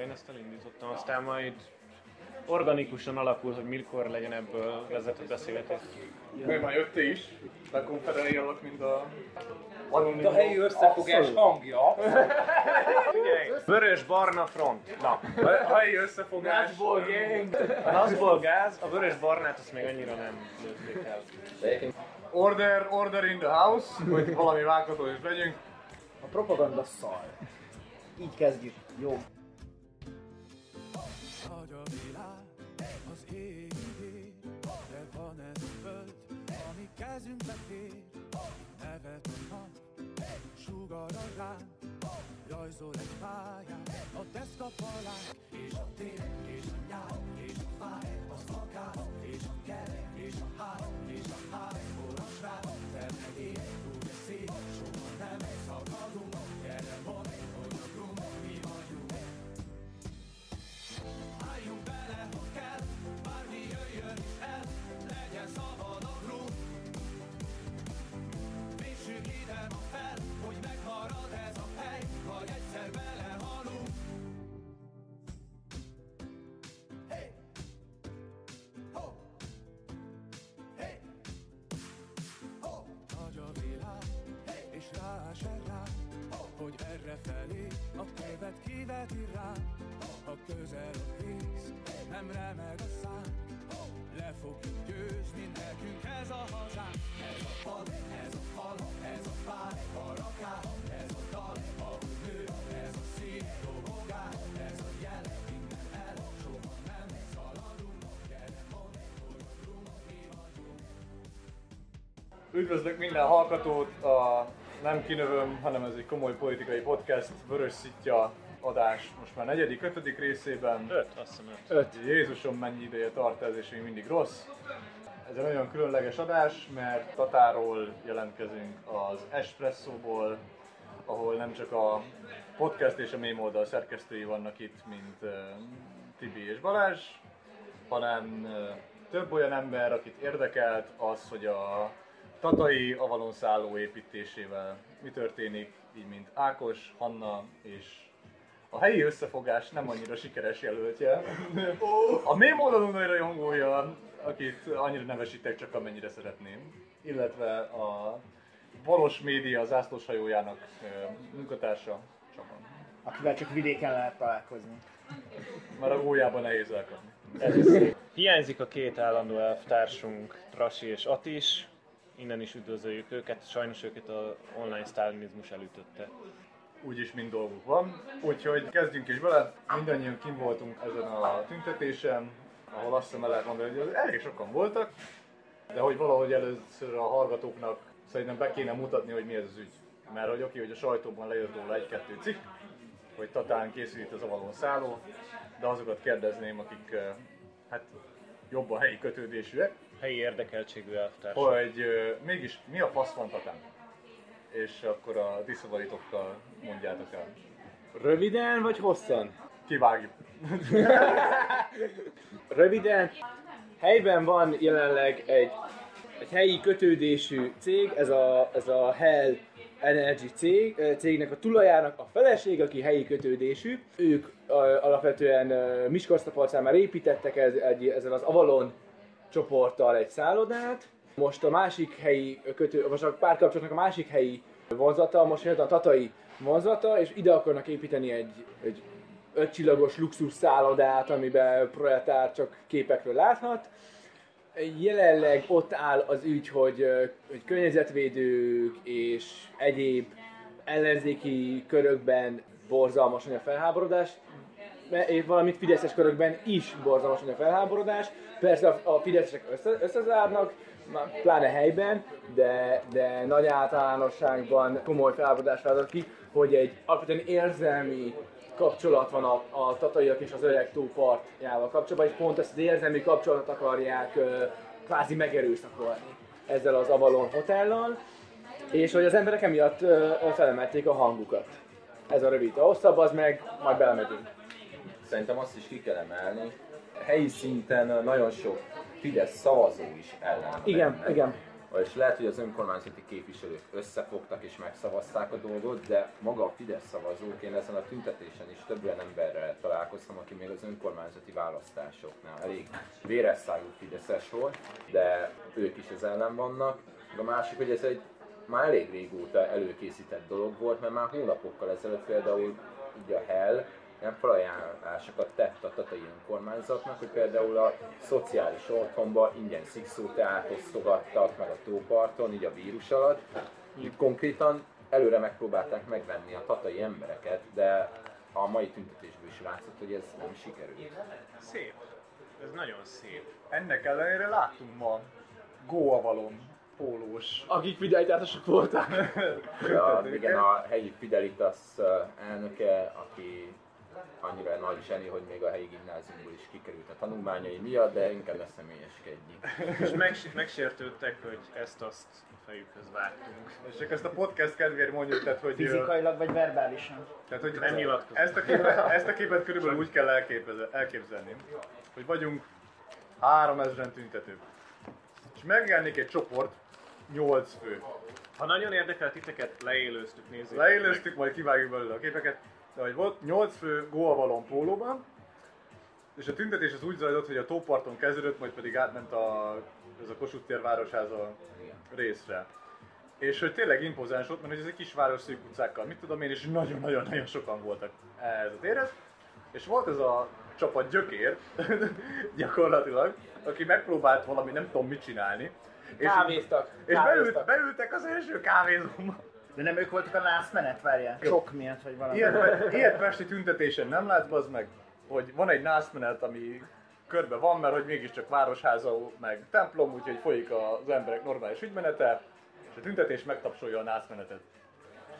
Jó, én ezt elindítottam, aztán majd organikusan alakul, hogy mikor legyen ebből vezetett beszélgetés. Még már jöttél is, bekonferáljalak, mint a De a helyi összefogás hangja. Vörös-barna front. Na, a helyi összefogás. a nazból gáz, a vörös-barnát azt még annyira nem lőtték el. Order, order in the house, hogy valami vágható is vegyünk. A propaganda szar. Így kezdjük. Jó. Ránk, rajzol egy pályát, a deszkapalák, és a tél, és a nyár, és a fáj, az akár, erre felé a követ kiveti rá. Ha közel a víz, nem remeg a szám, le fogjuk győzni, nekünk ez a hazánk. Ez a fal, ez a fal, ez a pár, a rakár, ez a dal, ahogy nő, ez a szív, dobogál, ez a jel, innen el, soha nem szaladunk, gyere mondd, hogy a drum, mi vagyunk. Üdvözlök minden hallgatót, a nem kinövöm, hanem ez egy komoly politikai podcast, Vörös Szitja adás most már negyedik, ötödik részében. Öt, azt hiszem öt. Jézusom, mennyi ideje tart ez, és még mindig rossz. Ez egy nagyon különleges adás, mert Tatáról jelentkezünk az Espresszóból, ahol nem csak a podcast és a mém oldal szerkesztői vannak itt, mint uh, Tibi és Balázs, hanem uh, több olyan ember, akit érdekelt az, hogy a tatai Avalon szálló építésével mi történik, így mint Ákos, Hanna és a helyi összefogás nem annyira sikeres jelöltje. A mém oldalon nagy rajongója, akit annyira nevesítek csak amennyire szeretném. Illetve a valós média zászlóshajójának ö, munkatársa, Csaba. Akivel csak vidéken lehet találkozni. Már a gólyában nehéz elkapni. Hiányzik a két állandó elvtársunk, Trasi és Atis. Innen is üdvözöljük őket, sajnos őket a online sztálinizmus elütötte. úgyis mind dolguk van. Úgyhogy kezdjünk is bele. Mindannyian kim voltunk ezen a tüntetésen, ahol azt hiszem el lehet mondani, hogy elég sokan voltak, de hogy valahogy először a hallgatóknak szerintem be kéne mutatni, hogy mi ez az ügy. Mert hogy oké, hogy a sajtóban lejött róla egy-kettő cikk, hogy Tatán készült az avalon szálló, de azokat kérdezném, akik eh, hát jobb a helyi kötődésűek, Helyi érdekeltségű elvtársak. hogy ö, mégis mi a fasz van Tatán? És akkor a diszavaitokkal mondjátok el. Röviden vagy hosszan? Kivágjuk. Röviden, helyben van jelenleg egy, egy helyi kötődésű cég, ez a, ez a Hell Energy cég, cégnek a tulajának a feleség, aki helyi kötődésű. Ők ö, alapvetően Miskolctapalcán már építettek ez, egy, ezen az Avalon csoporttal egy szállodát. Most a másik helyi kötő, most a párkapcsolatnak a másik helyi vonzata, most jön a tatai vonzata, és ide akarnak építeni egy, egy ötcsillagos luxus szállodát, amiben proletár csak képekről láthat. Jelenleg ott áll az ügy, hogy, hogy környezetvédők és egyéb ellenzéki körökben borzalmas a felháborodás, valamint fideszes körökben is borzalmas a felháborodás. Persze a, fideszesek össze, összezárnak, pláne helyben, de, de nagy általánosságban komoly felháborodás vált ki, hogy egy alapvetően érzelmi kapcsolat van a, a tataiak és az öreg tó partjával kapcsolatban, és pont ezt az érzelmi kapcsolatot akarják ö, kvázi megerőszakolni ezzel az Avalon hotellal, és hogy az emberek emiatt felemelték a hangukat. Ez a rövid. A hosszabb az meg, majd belemegyünk. Szerintem azt is ki kell emelni. Helyi szinten nagyon sok Fidesz szavazó is ellen. Igen, igen. És lehet, hogy az önkormányzati képviselők összefogtak és megszavazták a dolgot, de maga a Fidesz szavazók, én ezen a tüntetésen is több olyan emberrel találkoztam, aki még az önkormányzati választásoknál elég véresszájú Fideszes volt, de ők is az ellen vannak. A másik, hogy ez egy már elég régóta előkészített dolog volt, mert már hónapokkal ezelőtt például így a Hell ilyen felajánlásokat tett a tatai önkormányzatnak, hogy például a szociális otthonba ingyen szikszóteát osztogattak, meg a tóparton, így a vírus alatt. Így konkrétan előre megpróbálták megvenni a tatai embereket, de a mai tüntetésből is látszott, hogy ez nem sikerült. Szép. Ez nagyon szép. Ennek ellenére láttunk ma Go Avalon pólós Akik fidelitátosak voltak. A, igen, a helyi Fidelitas elnöke, aki annyira nagy zseni, hogy még a helyi gimnáziumból is kikerült a tanulmányai miatt, de inkább ne személyeskedjünk. És megs- megsértődtek, hogy ezt-azt a fejükhöz vágtunk. És csak ezt a podcast kedvéért mondjuk, tehát hogy, Fizikailag vagy verbálisan. tehát, hogy Nem nyilatkozom. ezt a képet, ezt a képet körülbelül úgy kell elképzelni, elképzelni, hogy vagyunk 3000 tüntetők. És megjelenik egy csoport, 8 fő. Ha nagyon érdekel titeket, leélőztük, nézzétek Leélőztük, majd kivágjuk belőle a képeket. Hogy volt 8 fő Goavalon pólóban, és a tüntetés az úgy zajlott, hogy a tóparton kezdődött, majd pedig átment a, ez a Kossuth tér városháza részre. És hogy tényleg impozáns volt, mert hogy ez egy kis város szűk utcákkal, mit tudom én, és nagyon-nagyon-nagyon sokan voltak ez a térhez. És volt ez a csapat gyökér, gyakorlatilag, aki megpróbált valami nem tudom mit csinálni. És, Kávéztak. és beült, beültek az első kávézóba. De nem ők voltak a nászmenet, várjál? Sok miatt, vagy valami. Ilyet, ilyet pesti tüntetésen nem látsz, az meg, hogy van egy nászmenet, ami körbe van, mert hogy mégiscsak városháza, meg templom, úgyhogy folyik az emberek normális ügymenete, és a tüntetés megtapsolja a nászmenetet.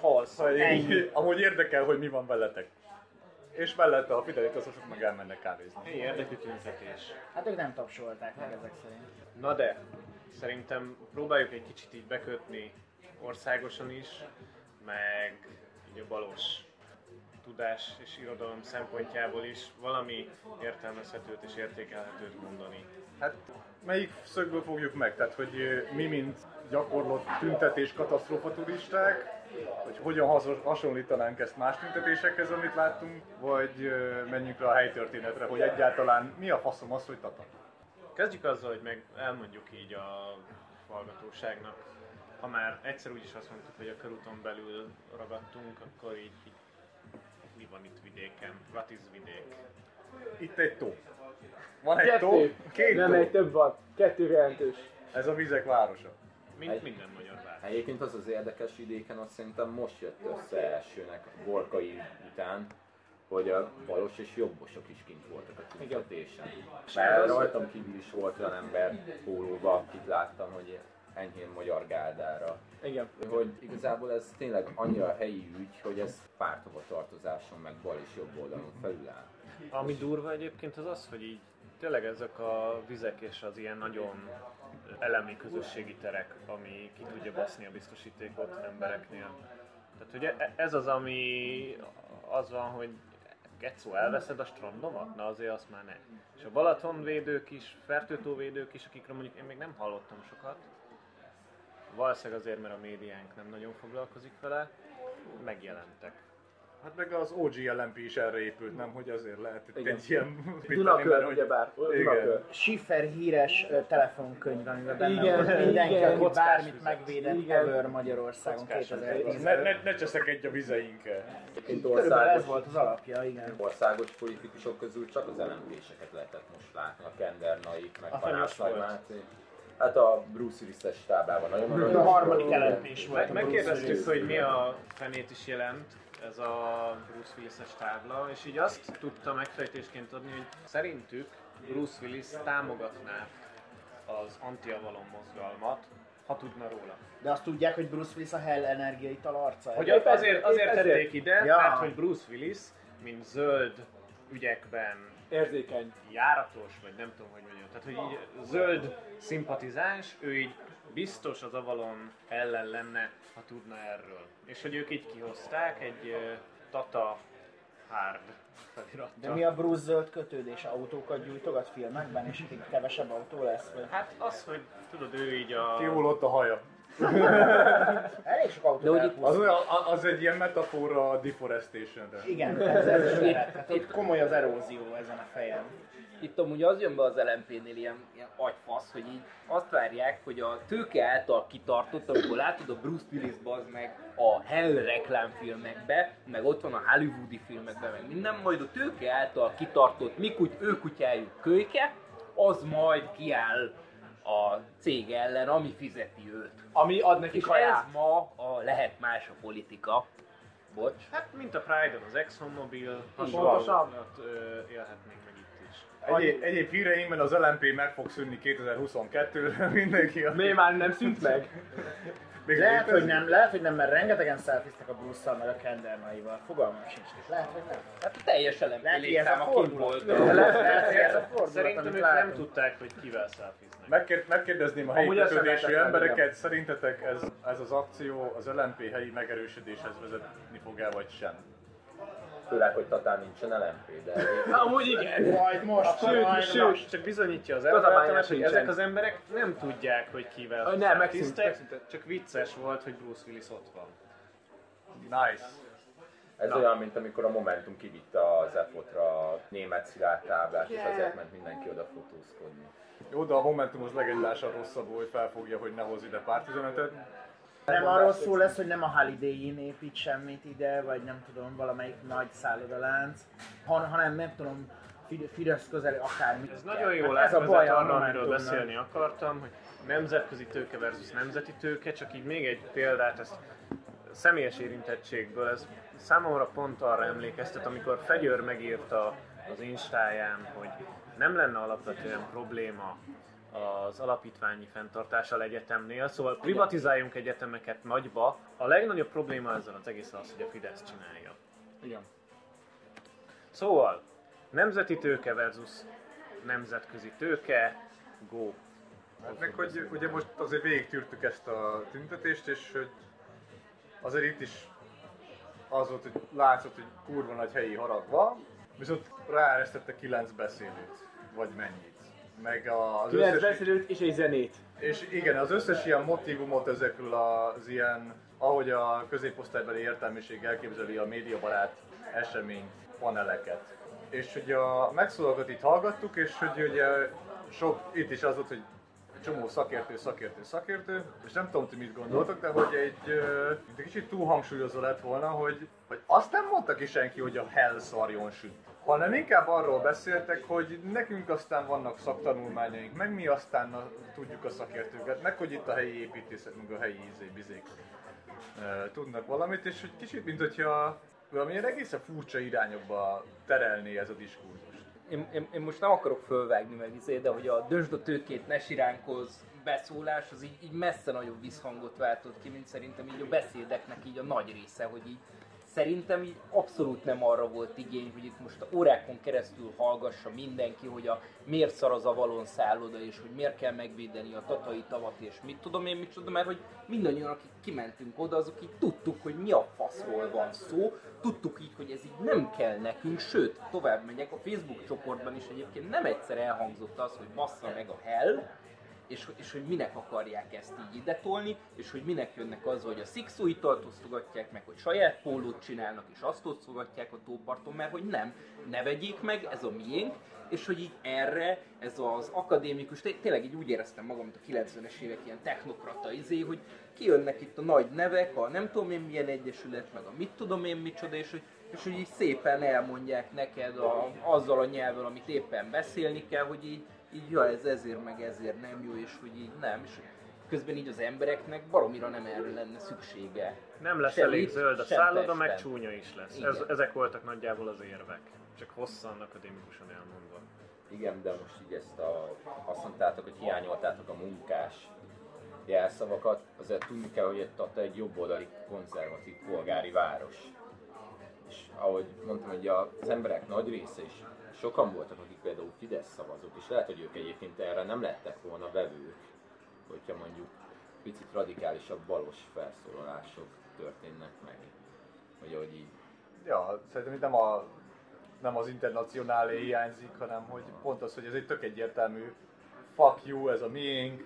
Halsz. Szóval így, Ennyi. amúgy érdekel, hogy mi van veletek. És mellette a fidelitaszosok meg elmennek kávézni. Érdekű tüntetés. Hát ők nem tapsolták meg ezek szerint. Na de, szerintem próbáljuk egy kicsit így bekötni országosan is, meg így a balos tudás és irodalom szempontjából is valami értelmezhetőt és értékelhetőt mondani. Hát melyik szögből fogjuk meg? Tehát, hogy mi, mint gyakorlott tüntetés katasztrófa turisták, hogy hogyan hasonlítanánk ezt más tüntetésekhez, amit láttunk, vagy menjünk rá a helytörténetre, hogy egyáltalán mi a faszom az, hogy tata? Kezdjük azzal, hogy meg elmondjuk így a hallgatóságnak, ha már egyszer úgyis azt mondtuk, hogy a körúton belül ragadtunk, akkor így, így mi van itt vidéken? What is vidék? Itt egy tó. Van egy tó, két Nem tó. egy több van. Kettő jelentős. Ez a vizek városa. Mint Egy- minden magyar város. Egyébként az az érdekes vidéken, azt szerintem most jött össze elsőnek a borkai után, hogy a balos és jobbosok is kint voltak a tüntetésen. Mert rajtam kívül is volt olyan ember pólóba, akit láttam, hogy enyhén magyar gárdára. Igen. Hogy igazából ez tényleg annyira helyi ügy, hogy ez pártova tartozáson, meg bal és jobb oldalon felül áll. Ami durva egyébként az az, hogy így tényleg ezek a vizek és az ilyen nagyon elemi közösségi terek, ami ki tudja baszni a biztosítékot embereknél. Tehát ugye e- ez az, ami az van, hogy Getszó, elveszed a strandomat? Na azért azt már ne. És a Balatonvédők is, fertőtóvédők is, akikről mondjuk én még nem hallottam sokat, valószínűleg azért, mert a médiánk nem nagyon foglalkozik vele, megjelentek. Hát meg az OG LMP is erre épült, nem? Hogy azért lehet itt Igen. egy ilyen... Dunakör, ugyebár. Igen. Schiffer híres telefonkönyv, amiben benne Igen, volt mindenki, igen. aki bármit vizek. megvédett Igen. ever Magyarországon Kockás 2010 Ne, ne, ne cseszekedj a vizeinkkel. Körülbelül ez volt az alapja, igen. országos politikusok közül csak az lmp lehetett most látni, a Kendernaik, meg A Panász Nagy. Máté. Hát a Bruce Willis-es táblában nagyon A aranyos harmadik volt. LMP-s volt. A megkérdeztük, hogy mi a fenét is jelent ez a Bruce Willis-es tábla, és így azt tudta megfejtésként adni, hogy szerintük Bruce Willis támogatná az anti-avalon mozgalmat, ha tudna róla. De azt tudják, hogy Bruce Willis a Hell energiaital arca. Hogy azért, ezért- azért tették ezért. ide, Ja. mert hogy Bruce Willis, mint zöld ügyekben Érzékeny. járatos, vagy nem tudom, hogy mondjam. Tehát, hogy így zöld szimpatizáns, ő így biztos az Avalon ellen lenne, ha tudna erről. És hogy ők így kihozták egy ö, Tata Hard felirattal. De mi a Bruce zöld kötődés? Autókat gyújtogat filmekben, és kevesebb autó lesz? Vagy? Hát az, hogy tudod, ő így a... Kiúl ott a haja. Elég sok autó De úgy- Az, az egy ilyen metafora a deforestationre. Igen, ez, ez is lehet. Tehát ott komoly az erózió ezen a fejen. Itt amúgy az jön be az LMP-nél ilyen, ilyen agyfasz, hogy így azt várják, hogy a tőke által kitartott, amikor látod a Bruce Willis bazd meg a Hell reklámfilmekbe, meg ott van a Hollywoodi filmekben, meg minden, majd a tőke által kitartott mi kuty, ő kutyájuk kölyke, az majd kiáll a cég ellen, ami fizeti őt. Ami ad neki És kaját. ez ma a lehet más a politika. Bocs. Hát, mint a Pride-on az ExxonMobil, Pontosan. hasonlót ö, élhetnénk meg itt is. Egyéb, egyéb híreinkben az LMP meg fog szűnni 2022-re, mindenki a... Mi már nem szűnt meg? Még Lehet, létezik? hogy nem, lehet, hogy nem, mert rengetegen szelfiztek a Bruce-szal, meg a Kendernaival. Fogalmam sincs. Lehet, hogy nem. Hát a teljes a létszám a volt. Lehet, hogy ez a fordulat, Szerintem ők nem tudták, hogy kivel szelfiznek. Megkér, megkérdezném a helyi kötődésű embereket, szerintetek ez, ez az akció az LMP helyi megerősödéshez vezetni fog el, vagy sem? Főleg, hogy Tatán nincsen LMP, de Amúgy igen. Majd most, Sőt, majd sőt, most. csak bizonyítja az elváltalást, hogy ezek az emberek nem tudják, hogy kivel Ö, nem, megszűnt. csak vicces volt, hogy Bruce Willis ott van. Nice. ez Na. olyan, mint amikor a Momentum kivitte az EFOT-ra a német szilárd táblát, és azért ment mindenki oda fotózkodni. Jó, de a Momentum az legendásan rosszabbul, hogy felfogja, hogy ne hoz ide pártüzenetet. Nem arról szó lesz, hogy nem a Holiday épít semmit ide, vagy nem tudom, valamelyik nagy szállodalánc, han, hanem nem tudom, Fid- Fidesz közeli akármi. Ez nagyon jól Hát ez a baj arra, amiről beszélni akartam, hogy nemzetközi tőke versus nemzeti tőke, csak így még egy példát, ezt személyes érintettségből, ez számomra pont arra emlékeztet, amikor Fegyőr megírta az Instáján, hogy nem lenne alapvetően probléma az alapítványi fenntartással egyetemnél, szóval privatizáljunk egyetemeket nagyba. A legnagyobb probléma ezzel az egész az, hogy a Fidesz csinálja. Igen. Szóval, nemzeti tőke versus nemzetközi tőke, go. Hát meg, hogy ugye most azért végigtűrtük ezt a tüntetést, és hogy azért itt is az volt, hogy látszott, hogy kurva nagy helyi harag van, viszont ráeresztette kilenc beszélőt, vagy mennyit. Meg az Kilenc összes, beszélőt és egy zenét. és igen, az összes ilyen motivumot ezekről az ilyen, ahogy a középosztálybeli értelmiség elképzeli a médiabarát esemény paneleket. És hogy a megszólalókat itt hallgattuk, és hogy ugye sok, itt is az volt, hogy csomó szakértő, szakértő, szakértő, és nem tudom, hogy mit gondoltok, de hogy egy, egy kicsit túl hangsúlyozó lett volna, hogy, hogy azt nem mondta ki senki, hogy a hell szarjon süt. Hanem inkább arról beszéltek, hogy nekünk aztán vannak szaktanulmányaink, meg mi aztán na, tudjuk a szakértőket, meg hogy itt a helyi építészet, meg a helyi izé, bizék ö, tudnak valamit, és hogy kicsit, mint hogyha valamilyen egészen furcsa irányokba terelné ez a diskurzust. Én, én, én, most nem akarok fölvágni meg izé, de hogy a dösd a tőkét, ne siránkoz beszólás, az így, így messze nagyobb visszhangot váltott ki, mint szerintem így a beszédeknek így a nagy része, hogy így szerintem így abszolút nem arra volt igény, hogy itt most a órákon keresztül hallgassa mindenki, hogy a miért szar az avalon szálloda, és hogy miért kell megvédeni a tatai tavat, és mit tudom én, mit tudom, mert hogy mindannyian, akik kimentünk oda, azok így tudtuk, hogy mi a faszról van szó, tudtuk így, hogy ez így nem kell nekünk, sőt, tovább megyek, a Facebook csoportban is. Egyébként nem egyszer elhangzott az, hogy bassza meg a hell, és, és hogy minek akarják ezt így ide tolni, és hogy minek jönnek az, hogy a szikszó italt osztogatják meg, hogy saját pólót csinálnak, és azt osztogatják a tóparton, mert hogy nem, ne vegyék meg, ez a miénk, és hogy így erre, ez az akadémikus, té- tényleg így úgy éreztem magam, mint a 90-es évek ilyen technokrata izé, hogy kijönnek itt a nagy nevek, a nem tudom én milyen egyesület, meg a mit tudom én micsoda, és hogy, és hogy így szépen elmondják neked a, azzal a nyelven, amit éppen beszélni kell, hogy így, így ja, ez ezért meg ezért nem jó, és hogy így nem, és közben így az embereknek baromira nem erre lenne szüksége. Nem lesz Sem elég itt, zöld a szálloda, meg csúnya is lesz. Igen. Ez, ezek voltak nagyjából az érvek. Csak hosszan akadémikusan elmondva. Igen, de most így ezt a, azt mondtátok, hogy hiányoltátok a munkás jelszavakat, azért tudni kell, hogy egy Tata egy jobboldali konzervatív polgári város. És ahogy mondtam, hogy az emberek nagy része is, sokan voltak, akik például Fidesz szavazók, és lehet, hogy ők egyébként erre nem lettek volna vevők, hogyha mondjuk picit radikálisabb balos felszólalások történnek meg. Vagy ahogy így Ja, szerintem nem a nem az internacionálé hiányzik, hanem hogy pont az, hogy ez egy tök egyértelmű fuck you, ez a miénk,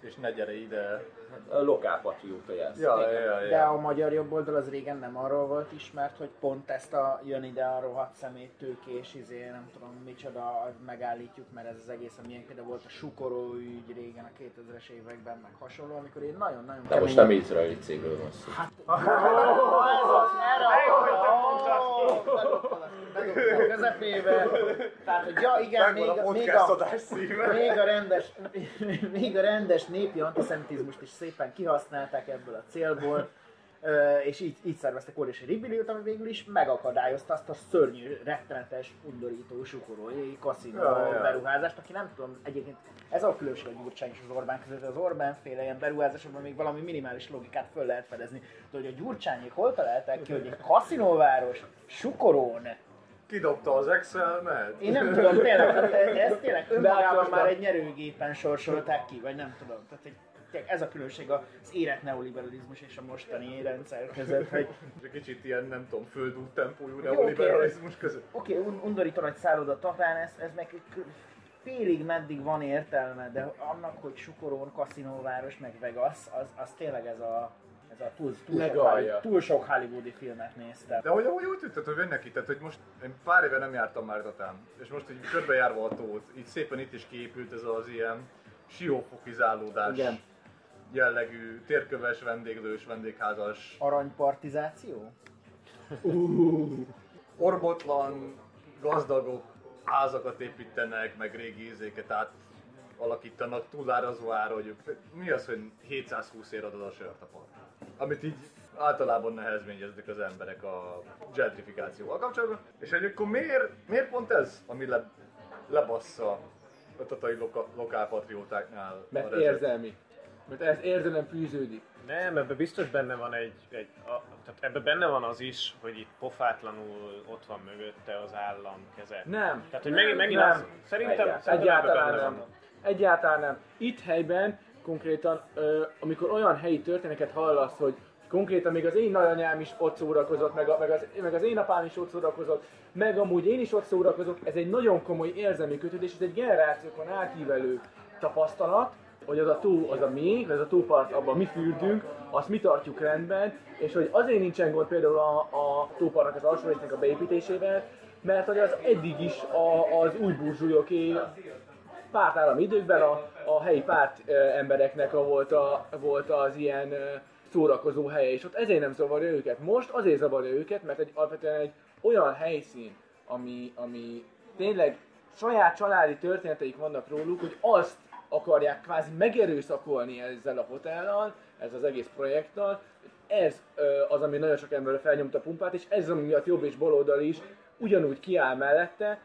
és ne gyere ide. A lokál patrióta jelsz. Ja, ja, ja, De a magyar jobboldal az régen nem arról volt ismert, hogy pont ezt a jön ide a rohadt szemét tőkés, izé, nem tudom micsoda, megállítjuk, mert ez az egész, amilyen például volt a sukoró ügy régen a 2000-es években, meg hasonló, amikor én nagyon-nagyon De most nem izraeli cégről van szó. Hát, ez az, erre a közepébe. Tehát, hogy ja, igen, még, még, a, még, a rendes, még a rendes népi antiszemitizmust is szépen kihasználták ebből a célból, és így, így szerveztek óriási ribiliót, ami végül is megakadályozta azt a szörnyű, rettenetes, undorító, sukorói kaszinó Ja, beruházást, aki nem tudom, egyébként ez a különbség a Gyurcsány és az Orbán között, az Orbán féle ilyen beruházásokban még valami minimális logikát föl lehet fedezni. De hogy a Gyurcsányék hol találták ki, hogy egy kaszinóváros, Sukorón, Kidobta az Excel-met. én nem tudom, tényleg, tehát ez tényleg önmagában már egy nyerőgépen sorsolták ki, vagy nem tudom. Tehát egy, ez a különbség az érett neoliberalizmus és a mostani rendszer között, hogy Egy kicsit ilyen, nem tudom, földút tempójú neoliberalizmus között. oké, okay, un- undorító nagy szálloda Tatán, ez, ez meg félig meddig van értelme, de annak, hogy Sukorón, kaszinóváros, meg Vegas, az, az tényleg ez a, ez a túl, túl, sok. Hollywood- túl sok hollywoodi filmet néztem. De hogy ahogy úgy tűnt, hogy jönnek itt, tehát hogy most én pár éve nem jártam már Tatán, és most így körbejárva a tót, így szépen itt is kiépült ez az ilyen siófokizálódás Igen. Jellegű, térköves, vendéglős, vendégházas, Aranypartizáció? orbotlan, gazdagok házakat építenek, meg régi ízéket át alakítanak túlárazó ára, hogy mi az, hogy 720 ér adod a sört a parkra? Amit így általában nehezményeznek az emberek a gentrifikációval kapcsolatban. És hogy akkor miért, miért pont ez, ami le, lebassza a tatai loka, lokálpatriótáknál Mert érzelmi. Mert ez érzelem fűződik. Nem, ebben biztos benne van egy, egy a, tehát ebben benne van az is, hogy itt pofátlanul ott van mögötte az állam keze. Nem. Tehát, hogy megint, megint nem. az, szerintem, Egyáltalán. szerintem Egyáltalán benne nem. van. Egyáltalán nem. Itt helyben konkrétan, ö, amikor olyan helyi történeteket hallasz, hogy konkrétan még az én nagyanyám is ott szórakozott, meg, a, meg, az, meg az én apám is ott szórakozott, meg amúgy én is ott szórakozok, ez egy nagyon komoly érzelmi kötődés, ez egy generációkon átívelő tapasztalat, hogy az a tó, az a mi, az a tópart, abban mi fürdünk, azt mi tartjuk rendben, és hogy azért nincsen gond például a, a tópartnak az alsó résznek a beépítésével, mert hogy az eddig is a, az új burzsúlyoké pártállami időkben a, a helyi párt embereknek a volt, a, volt az ilyen szórakozó helye, és ott ezért nem zavarja őket. Most azért zavarja őket, mert egy, alapvetően egy olyan helyszín, ami, ami tényleg saját családi történeteik vannak róluk, hogy azt akarják kvázi megerőszakolni ezzel a hotellal, ez az egész projekttal. Ez az, ami nagyon sok emberre felnyomta a pumpát, és ez ami miatt jobb és baloldal is ugyanúgy kiáll mellette,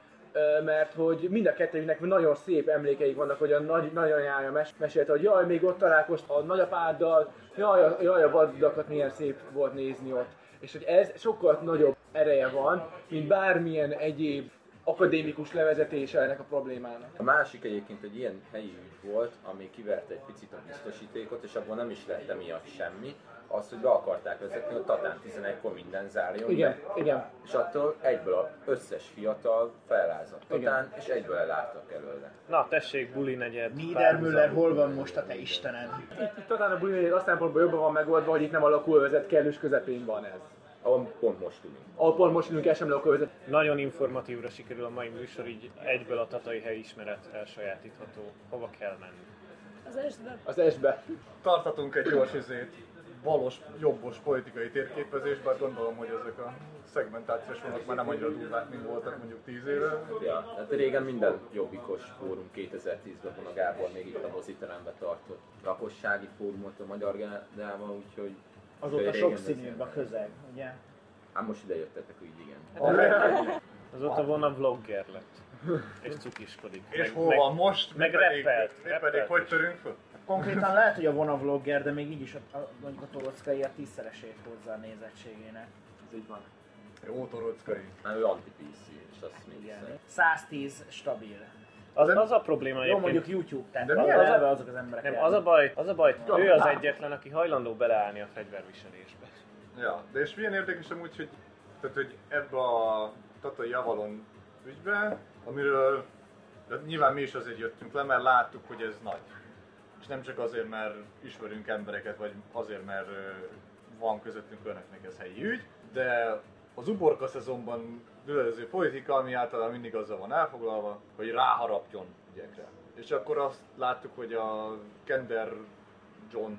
mert hogy mind a kettőjüknek nagyon szép emlékeik vannak, hogy a nagy, nagyanyája mes- mesélte, hogy jaj, még ott találkoztam a nagyapáddal, jaj, a, jaj, a vadakat milyen szép volt nézni ott. És hogy ez sokkal nagyobb ereje van, mint bármilyen egyéb akadémikus levezetése ennek a problémának. A másik egyébként egy ilyen helyi ügy volt, ami kiverte egy picit a biztosítékot, és abból nem is lett emiatt semmi, az, hogy be akarták vezetni, hogy Tatán 11-kor minden zárjon Igen, be. igen. És attól egyből az összes fiatal felrázott Igen. Tatán, és egyből ellálltak előle. Na, tessék, buli negyed. Niedermüller, hol van most a te Istened? Itt, itt talán a buli azt szempontból jobban van megoldva, hogy itt nem a lakóvezet kellős közepén van ez. Ahol pont most ülünk. Ahol pont most ülünk el sem lakóvezet. Nagyon informatívra sikerül a mai műsor, így egyből a tatai helyismeret elsajátítható. Hova kell menni? Az esbe. Az esbe. Tartatunk egy gyors izét, balos, jobbos politikai térképezés, bár gondolom, hogy ezek a szegmentációs vonalak már nem annyira durvák, mint voltak mondjuk 10 éve. Ja, hát régen minden jobbikos fórum 2010-ben van a Gábor még itt a moziteremben tartott lakossági fórumot a Magyar Gárdával, úgyhogy Azóta régen sokszínűbb a közeg, ugye? Hát most ide jöttetek, úgy igen. Azóta van a vlogger lett. És cukiskodik. És Meg- hol meg- most? meg pedig, rappelt, mi rappelt pedig hogy törünk föl? Konkrétan lehet, hogy a Vona vlogger, de még így is a, a, mondjuk a Torockai a tízszeresét hozza a nézettségének. Ez így van. Jó torockai. Hát ő anti-PC, és azt még Igen. Igen. 110 stabil. Az, az a probléma Jó, egyébként. mondjuk YouTube, tehát De az, az, az, azok az emberek Nem, az a baj, az a baj, ő az egyetlen, aki hajlandó beleállni a fegyverviselésbe. Ja, de és milyen érdekes amúgy, hogy, tehát, hogy ebbe a Tatai Avalon ügybe, amiről de nyilván mi is azért jöttünk le, mert láttuk, hogy ez nagy. És nem csak azért, mert ismerünk embereket, vagy azért, mert van közöttünk önöknek ez helyi ügy, de az uborka szezonban dőlező politika, ami általában mindig azzal van elfoglalva, hogy ráharapjon ügyekre. És akkor azt láttuk, hogy a Kender John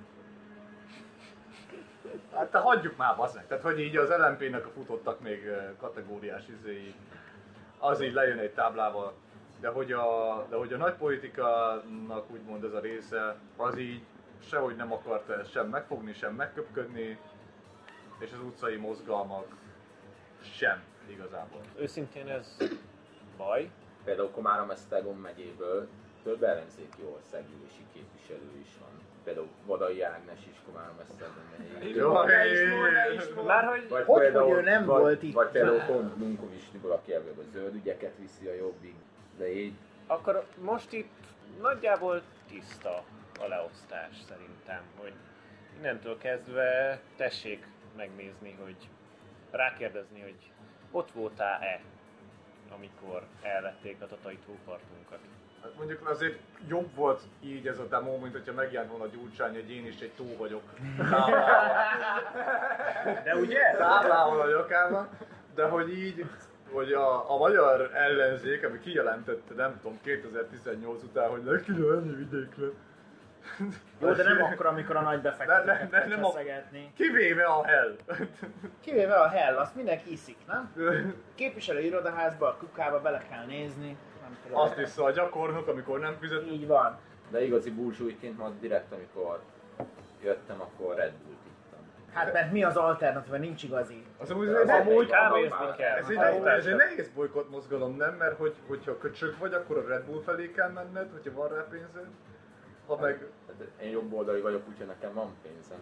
Hát te hagyjuk már, bazdmeg. Tehát, hogy így az LMP-nek a futottak még kategóriás izéi, az így lejön egy táblával. De hogy a, de hogy a nagy politikának úgymond ez a része, az így sehogy nem akarta sem megfogni, sem megköpködni, és az utcai mozgalmak sem igazából. Őszintén ez baj. Például Komárom-Esztergom megyéből több ellenzéki országgyűlési képviselő is van. Például Vadai Ágnes is Komárom-Esztergom megyéből. Jaj, Már hogy Vagy Hogy, például, hogy ő nem vagy, volt itt? Vagy például Munkovics Tibor, aki ebből a zöld ügyeket viszi a jobbig. De így akkor most itt nagyjából tiszta a leosztás szerintem, hogy innentől kezdve tessék megnézni, hogy rákérdezni, hogy ott voltál-e, amikor elvették a tatai tópartunkat. Hát mondjuk azért jobb volt így ez a demo, mint hogyha megjelent volna Gyurcsány, hogy én is egy tó vagyok. De ugye? Táblával a nyakában, de hogy így, hogy a, a magyar ellenzék, ami kijelentette, nem tudom, 2018 után, hogy le kéne menni vidékre. Jó, de nem akkor, amikor a nagy befektetőket ne- ne- nem a-. Kivéve a hell. Kivéve a hell, azt mindenki iszik, nem? Képviselő irodaházba, a kukába bele kell nézni. Nem tudom. Azt is a gyakornok, amikor nem fizet. Így van. De igazi burzsújként ma direkt, amikor jöttem, akkor Red ittam. Hát mert mi az alternatíva, nincs igazi. Az amúgy, Az ez, amúgy kávézni kell. ez, egy, ez egy nehéz bolykott mozgalom, nem? Mert hogy, hogyha köcsög vagy, akkor a Red Bull felé kell menned, hogyha van rá pénzed. Ha meg... Tehát én jobb oldali vagyok, úgyhogy nekem van pénzem.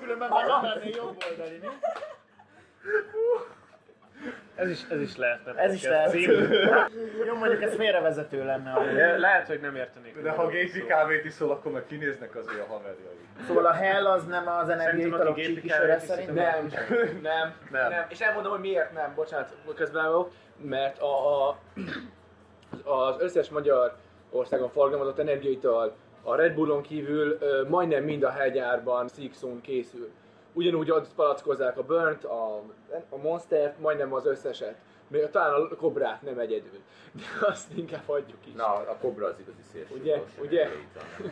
Különben meg nem lennél jobb oldali, mi? Ez is, ez is lehetne. Ez is lehet. Jó, mondjuk ez félrevezető lenne. De Lehet, hogy nem értenék. De ha gépi kávét iszol, akkor meg kinéznek azért a haverjai. Szóval a hell az nem az energiaitalok kávét szerint? Nem, nem, Nem. nem. És elmondom, hogy miért nem. Bocsánat, közbevágok. Mert a, a, az összes magyar országon forgalmazott energiaital a Red Bullon kívül majdnem mind a hegyárban Sixon készül. Ugyanúgy ott palackozzák a Burnt, a, a Monstert, majdnem az összeset. Még talán a Kobrát nem egyedül. De azt inkább hagyjuk is. Na, a Cobra az igazi szélső. Ugye? Ugye?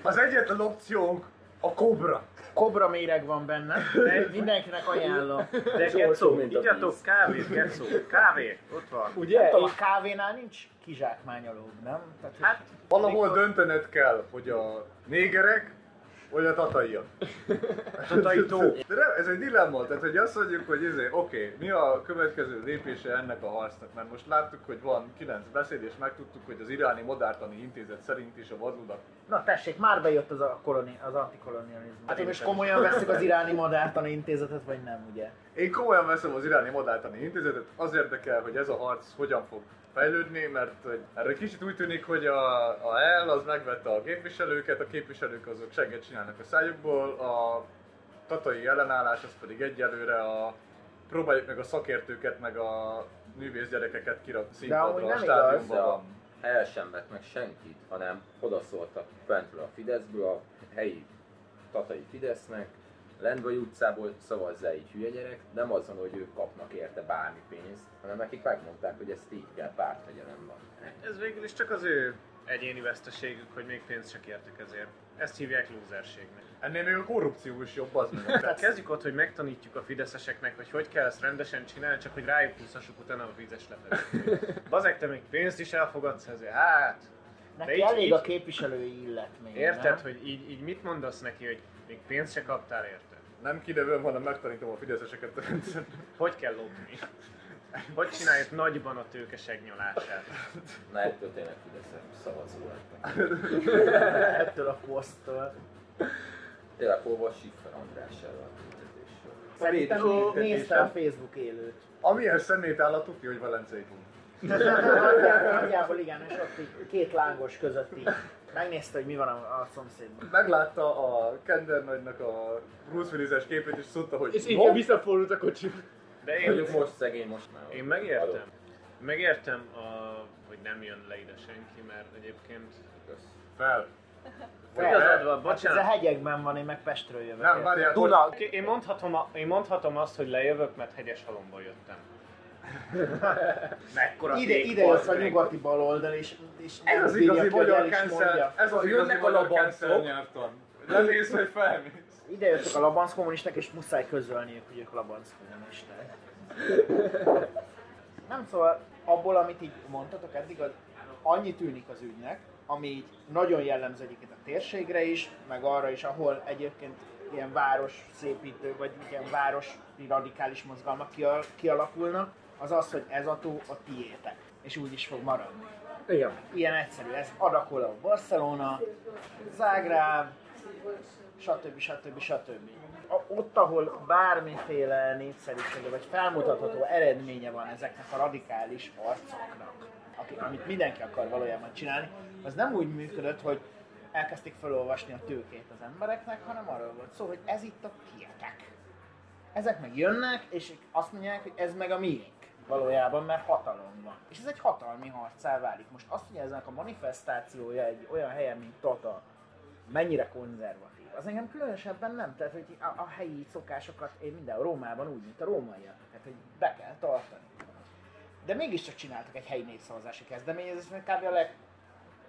Az egyetlen opciónk a kobra. Kobra méreg van benne, de mindenkinek ajánlom. De mint a igyatok kávét, Getszó. Kávé, ott van. Ugye? Nem tudom, És- a kávénál nincs kizsákmányolóbb, nem? Tehát, Hát, Valahol döntened kell, hogy a négerek, vagy a tataiak. tatai tó. De nem, ez egy dilemma, tehát hogy azt mondjuk, hogy izé, oké, mi a következő lépése ennek a harcnak, mert most láttuk, hogy van kilenc beszéd, és megtudtuk, hogy az iráni modártani intézet szerint is a vadludak. Na tessék, már bejött az, a koloni, az antikolonializmus. Hát most komolyan veszik az iráni madártani intézetet, vagy nem, ugye? Én komolyan veszem az iráni modártani intézetet, az érdekel, hogy ez a harc hogyan fog fejlődni, mert hogy erre kicsit úgy tűnik, hogy a, a L az megvette a képviselőket, a képviselők azok segget csinálnak a szájukból, a tatai ellenállás az pedig egyelőre a próbáljuk meg a szakértőket, meg a művész gyerekeket kirak amúgy színpadra a stádiumban van. El sem vett meg senkit, hanem odaszóltak fentről a Fideszből, a helyi tatai Fidesznek, Lendvai utcából szavazzá így hülye gyerek, nem azon, hogy ők kapnak érte bármi pénzt, hanem nekik megmondták, hogy ezt így kell, pártfegyelem van. Ez végül is csak az ő egyéni veszteségük, hogy még pénzt se kértek ezért. Ezt hívják lúzerségnek. Ennél még a korrupció is jobb az, Tehát kezdjük ott, hogy megtanítjuk a fideszeseknek, hogy hogy kell ezt rendesen csinálni, csak hogy rájuk húzhassuk utána a vízes lepedőt. Bazeg, te még pénzt is elfogadsz ezért, hát... De Neki így- elég így- a képviselői illet még, Érted, nem? hogy így, így mit mondasz neki, hogy még pénzt se kaptál érte? Nem kinevőm, hanem megtanítom a fideszeseket. Hogy kell lopni? Hogy csináljuk nagyban a tőkeseg nyolását? Na ettől tényleg Fideszes szavazó lettek. Ettől a poszttól. Tényleg hol volt Schiffer András erről a tüntetésről? Szerintem Tüntetésen. nézte a Facebook élőt. Amilyen szemét áll a tudja, hogy Velencei. Nagyjából- Nagyjából igen, és ott így két lángos között így megnézte, hogy mi van a, a szomszédban. Meglátta a Kender nagynak a Bruce Willis-es képét, és tudta, hogy És inkább visszafordult a kocsi. De én, Mondjuk most szegény, most már. én megértem. Megértem, a, hogy nem jön le ide senki, mert egyébként... Fel. Igazad van, Hát ez a bocsánat. hegyekben van, én meg Pestről jövök. Nem, várjál, Duna, Én mondhatom, a- én mondhatom azt, hogy lejövök, mert hegyes halomból jöttem. mekkora Ide, ide jössz a nyugati baloldal, és, és Ez az igazi hogy magyar cancel, ez az igazi Jönnek a magyar cancel nyelvtan. Lemész vagy felmész. Ide jöttek a labanc kommunisták, és muszáj közölniük, hogy ők labanc kommunisták. Nem szóval abból, amit így mondtatok eddig, az annyi tűnik az ügynek, ami így nagyon jellemző egyébként a térségre is, meg arra is, ahol egyébként ilyen város szépítő, vagy ilyen városi radikális mozgalmak kial- kialakulnak, az az, hogy ez a tó a tiétek, és úgy is fog maradni. Igen. Ilyen egyszerű, ez Adakola, Barcelona, Zágráb, stb. stb. stb. A- Ott, ahol bármiféle népszerűsége vagy felmutatható eredménye van ezeknek a radikális arcoknak, amit mindenki akar valójában csinálni, az nem úgy működött, hogy elkezdték felolvasni a tőkét az embereknek, hanem arról volt szó, hogy ez itt a tietek. Ezek meg jönnek, és azt mondják, hogy ez meg a miénk valójában, mert hatalom van. És ez egy hatalmi harcá válik. Most azt, hogy eznek a manifestációja egy olyan helyen, mint Tata, mennyire konzervatív, az engem különösebben nem. Tehát, hogy a, a helyi szokásokat én minden Rómában úgy, mint a rómaiak. Tehát, hogy be kell tartani. De mégiscsak csináltak egy helyi népszavazási kezdeményezést, mert kb. a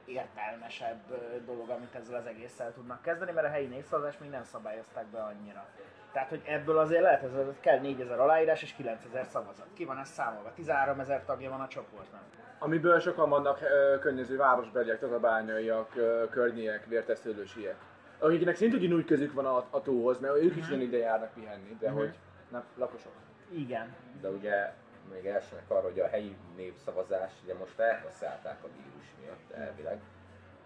legértelmesebb dolog, amit ezzel az egésszel tudnak kezdeni, mert a helyi népszavazást még nem szabályozták be annyira. Tehát, hogy ebből azért lehet, ez kell 4000 aláírás és 9000 szavazat. Ki van ez számolva? 13 ezer tagja van a csoportnak. Amiből sokan vannak ö, környező városbeliek, tatabányaiak, ö, környéek, vérteszőlősiek. Akiknek szintén úgy közük van a, a tóhoz, mert ők is jön ide járnak pihenni, de hogy nem, lakosok. Igen. De ugye még elsőnek arra, hogy a helyi népszavazás, ugye most elhasználták a vírus miatt elvileg.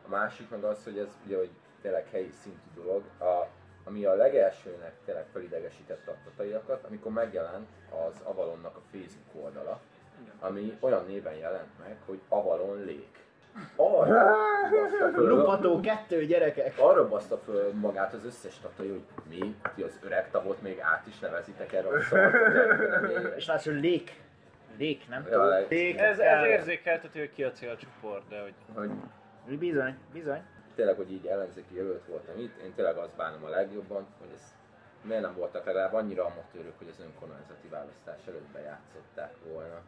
A másik meg az, hogy ez ugye, hogy tényleg helyi szintű dolog, a, ami a legelsőnek tényleg felidegesítette a tataiakat, amikor megjelent az Avalonnak a Facebook oldala, ami olyan néven jelent meg, hogy Avalon Lake. Arra baszta föl, Lupató kettő gyerekek. arra baszta föl magát az összes tatai, hogy mi, ti az öreg tavot még át is nevezitek erre a szart, És látszol, lék. Lék, nem Ja, tudom. Lék. Ez, ez érzékeltető, hogy ki a célcsoport, de hogy hogy Bizony, bizony. Tényleg, hogy így ellenzéki jelölt voltam itt, én tényleg azt bánom a legjobban, hogy ez miért nem voltak legalább annyira amatőrök, hogy az önkormányzati választás előtt bejátszották volna.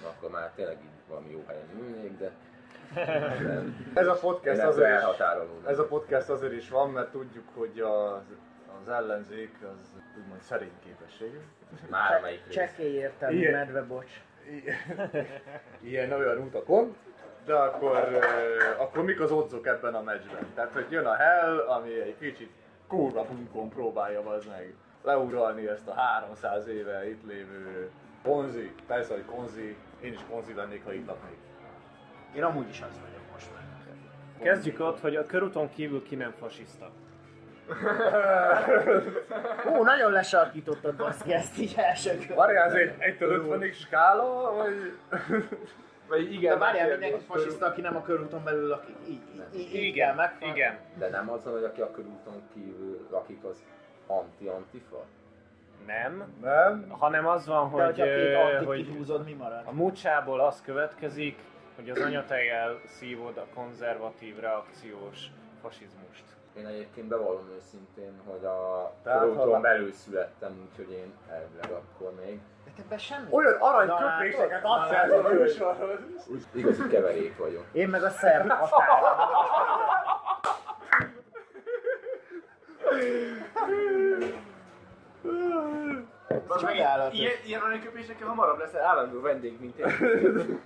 Na, akkor már tényleg így valami jó helyen ülnék, de nem. Ez a podcast azért is, ez a podcast azért is van, mert tudjuk, hogy az, az ellenzék az úgymond szerény képességű. Már amelyik. Csekély értelmű Igen. medve, bocs. ilyen olyan utakon, de akkor, akkor mik az odzok ebben a meccsben? Tehát, hogy jön a Hell, ami egy kicsit kurva bunkon próbálja az meg leuralni ezt a 300 éve itt lévő konzi, persze, hogy konzi, én is konzi lennék, ha itt laknék. Én amúgy is az vagyok most már. kezdjük ott, hogy a körúton kívül ki nem fasiszta. Ó, nagyon lesarkítottad baszki ezt így első kör. Várjál, ez egy 1 50 skála, vagy... Vagy igen, De várjál, mindenki fasiszta, aki nem a körúton belül lakik. Így, így, így, Igen, meg. igen. De nem az, hogy aki a körúton kívül lakik, az anti-antifa? Nem, Nem? hanem az van, De hogy, ö, antit hogy kihúzod, mi marad? a mucsából az következik, hogy az anyatejjel szívod a konzervatív reakciós fasizmust. Én egyébként bevallom őszintén, hogy a Tehát, körúton ha- belül születtem, úgyhogy én elvileg akkor még Ebben semmi. Olyan arany Na, köpéseket látod? adsz el a műsorhoz. igazi keverék vagyok. Én meg a szerb határon. Csodálatos. Ilyen, ilyen aranyköpésekkel hamarabb lesz állandó vendég, mint én.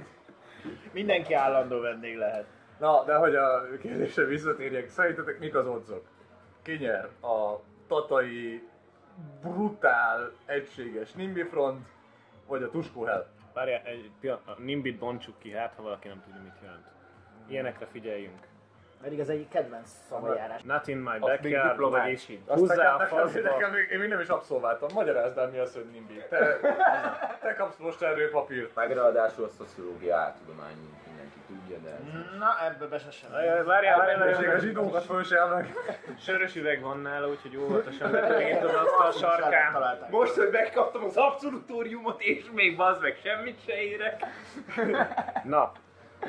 Mindenki állandó vendég lehet. Na, de hogy a kérdésre visszatérjek, szerintetek mik az odzok? Ki nyer? A tatai brutál, egységes Nimbi front, vagy a Tuskó Hell? Várjál, egy pillanat, a Nimbit bontsuk ki, hát ha valaki nem tudja, mit jelent. Ilyenekre figyeljünk. Pedig ez egy kedvenc szavajárás. Not in my Az backyard, diplomáci. vagyis húzzá a nekem, nekem, faszba. én még nem is abszolváltam. Magyarázd el, mi az, hogy NIMBY. Te, te kapsz most erről papírt. Meg ráadásul a szociológia áltudomány mindenki tudja, de Na, ebből be se sem. Várjál, várjál, várjál, a zsidókat föl se emleg. Sörös üveg van nála, úgyhogy óvatosan betörítod azt a sarkán. Most, hogy megkaptam az abszolutóriumot, és még bazd meg semmit se érek. Na,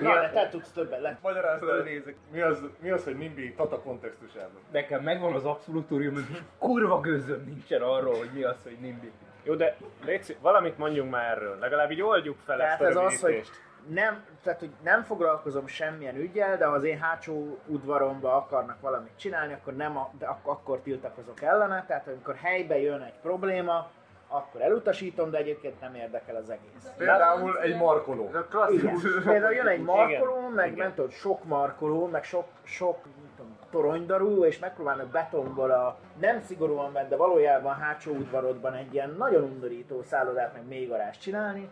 Na, de te tudsz többet le. Magyarázd el, Fölnézek. mi az, mi az, hogy NIMBY Tata kontextusában. Nekem megvan az abszolutórium, és kurva gőzöm nincsen arról, hogy mi az, hogy nimbi. jó, de légy, valamit mondjunk már erről. Legalább így oldjuk fel Tehát ezt ez a az, hogy nem, tehát, hogy nem foglalkozom semmilyen ügyel, de ha az én hátsó udvaromba akarnak valamit csinálni, akkor, nem a, de ak- akkor tiltakozok ellene. Tehát amikor helybe jön egy probléma, akkor elutasítom, de egyébként nem érdekel az egész. Például egy markoló. Igen. Például jön egy markoló, Igen. meg Igen. nem tudod, sok markoló, meg sok, sok tudom, toronydarú, és megpróbálnak betonból a nem szigorúan bent, de valójában a hátsó udvarodban egy ilyen nagyon undorító szállodát, meg mélygarást csinálni,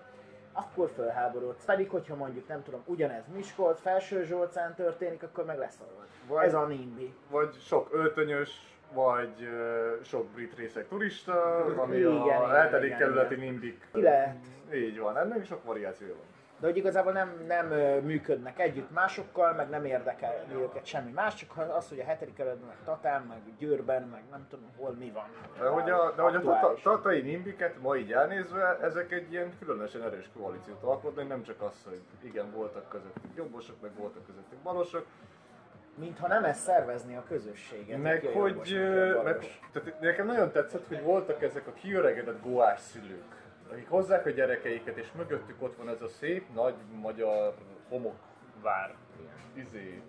akkor fölháborodsz. Pedig, hogyha mondjuk, nem tudom, ugyanez Miskolc, Felső Zsolcán történik, akkor meg lesz Vagy- Ez a NIMBY. Vagy sok öltönyös, vagy sok brit részek turista, ami Igen, a 7. igen, kerületi igen. NIMBYk. Ki lehet. Így van, ennek sok variációja van. De hogy igazából nem, nem működnek együtt másokkal, meg nem érdekel őket semmi más, csak az, hogy a hetedik kerületben, meg Tatán, meg Győrben, meg nem tudom hol mi van. De hogy a, de hogy a tata, tatai nimbiket ma így elnézve, ezek egy ilyen különösen erős koalíciót alkotnak, nem csak az, hogy igen, voltak közöttük jobbosok, meg voltak közöttük balosok, Mintha nem ez szervezni a közösséget. meg hogy, meg, tehát nekem nagyon tetszett, hogy voltak ezek a kiöregedett goás szülők, akik hozzák a gyerekeiket, és mögöttük ott van ez a szép, nagy magyar homokvár, izé,